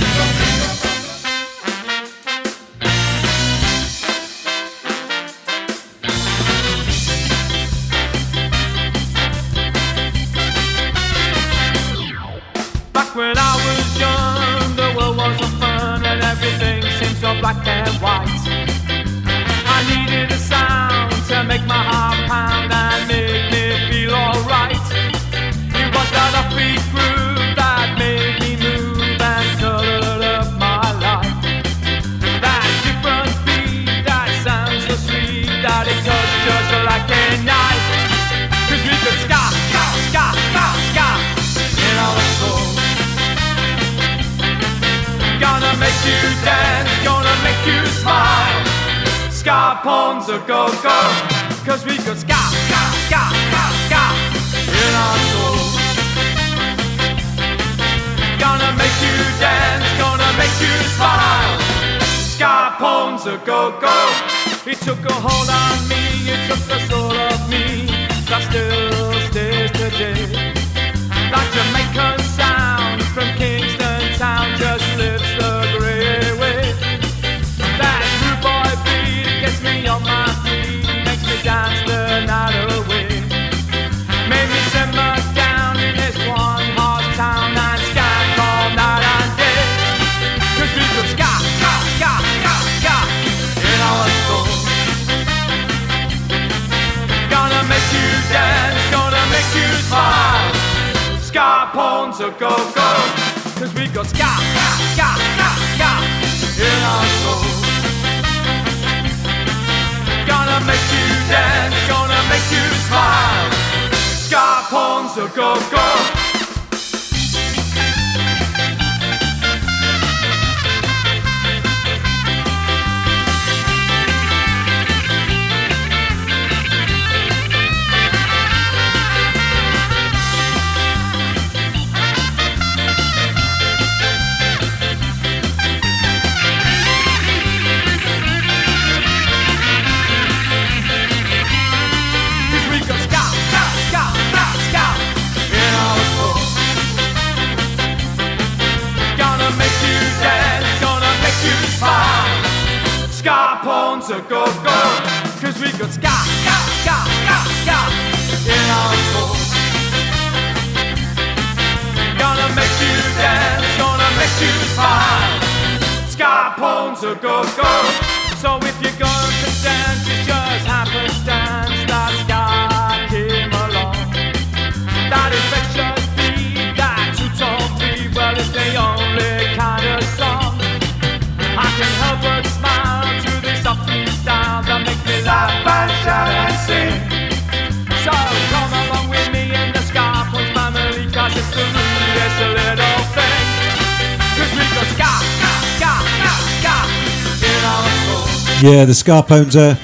the Scarpones there.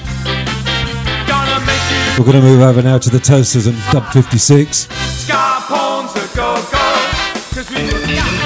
We're going to move over now to the Toasters and Dub 56. Scarpones, go, go,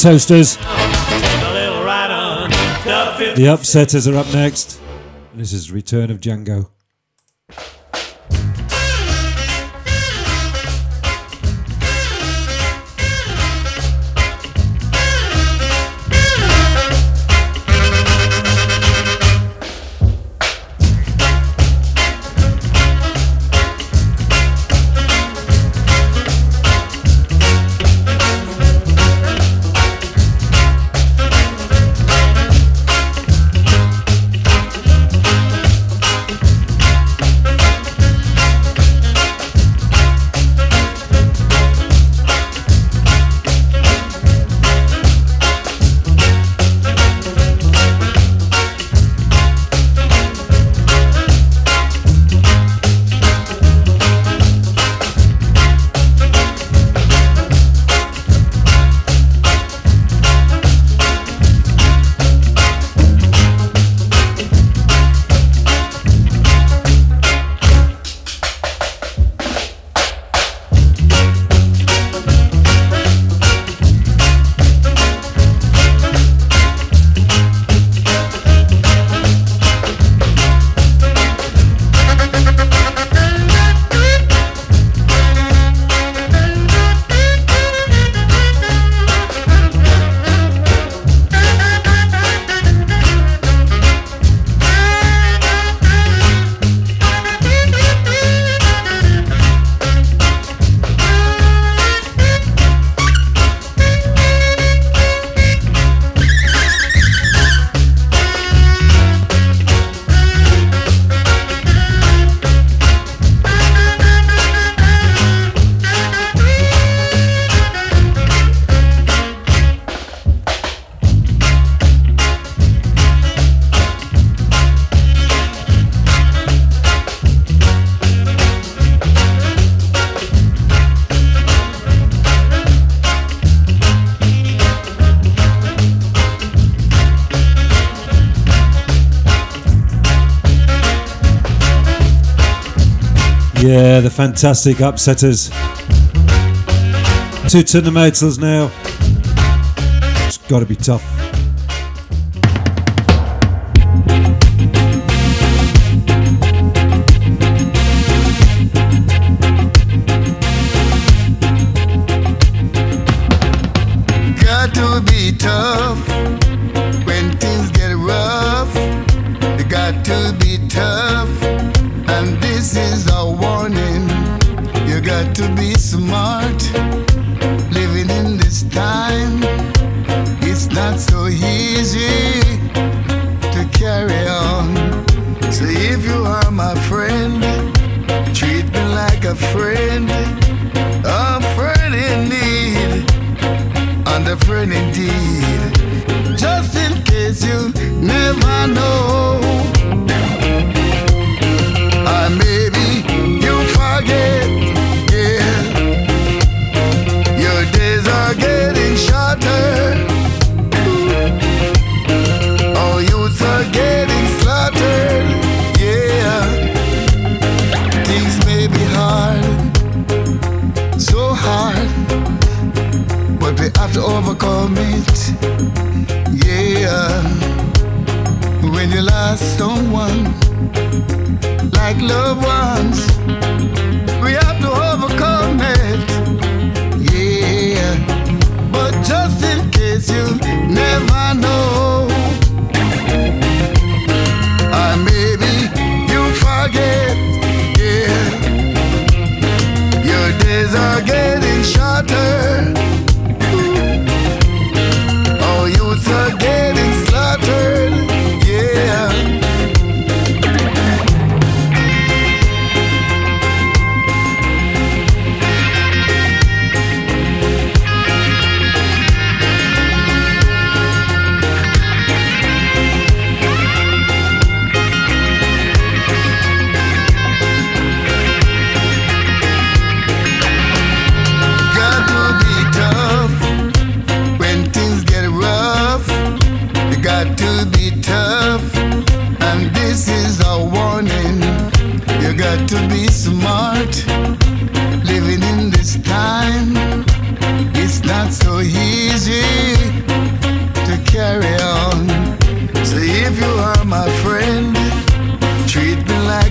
Toasters. The Upsetters are up next. This is Return of Django. Yeah, the fantastic upsetters. Toots and the Maytals now. It's got to be tough.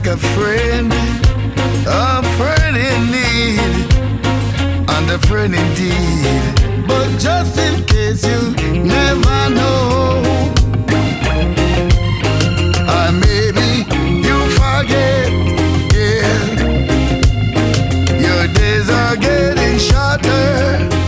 A friend, a friend in need, and a friend indeed. But just in case you never know, or maybe you forget, yeah, your days are getting shorter.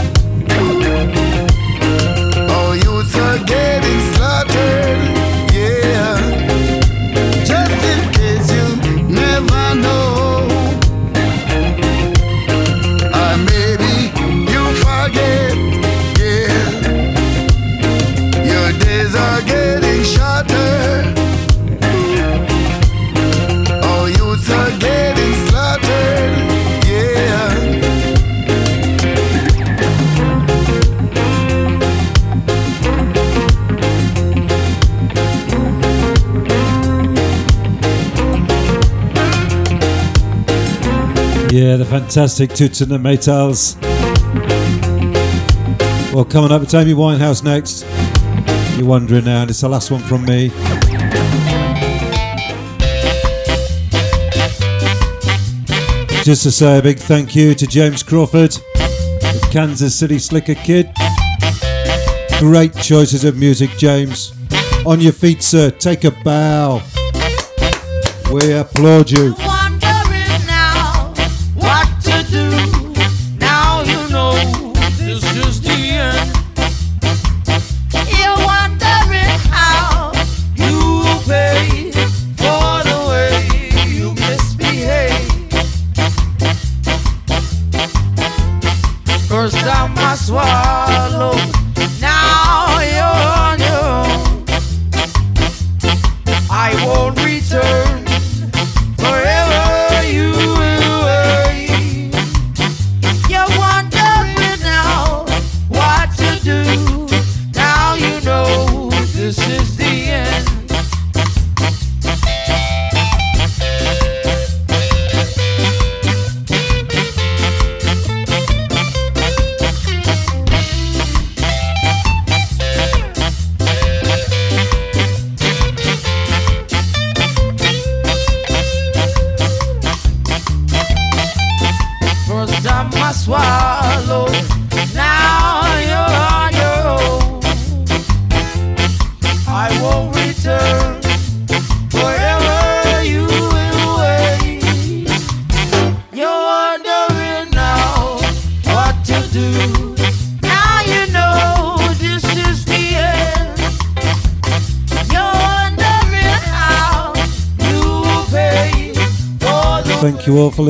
Yeah, the fantastic the Maytals. Well, coming up, it's Amy Winehouse next. You're wondering now, and it's the last one from me. Just to say a big thank you to James Crawford, the Kansas City Slicker Kid. Great choices of music, James. On your feet, sir. Take a bow. We applaud you.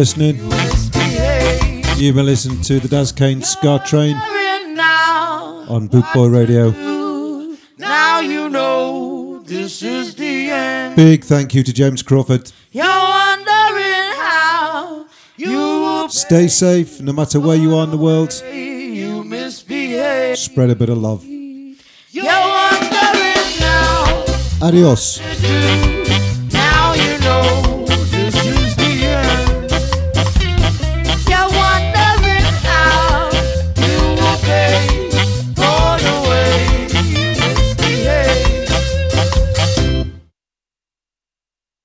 Listening. You've been listening to the Daz Kane Ska Train on Bootboy Radio. Now you know this is the end. Big thank you to James Crawford. You're wondering how you Stay safe no matter where you are in the world. Spread a bit of love. You're wondering now Adios. what to do.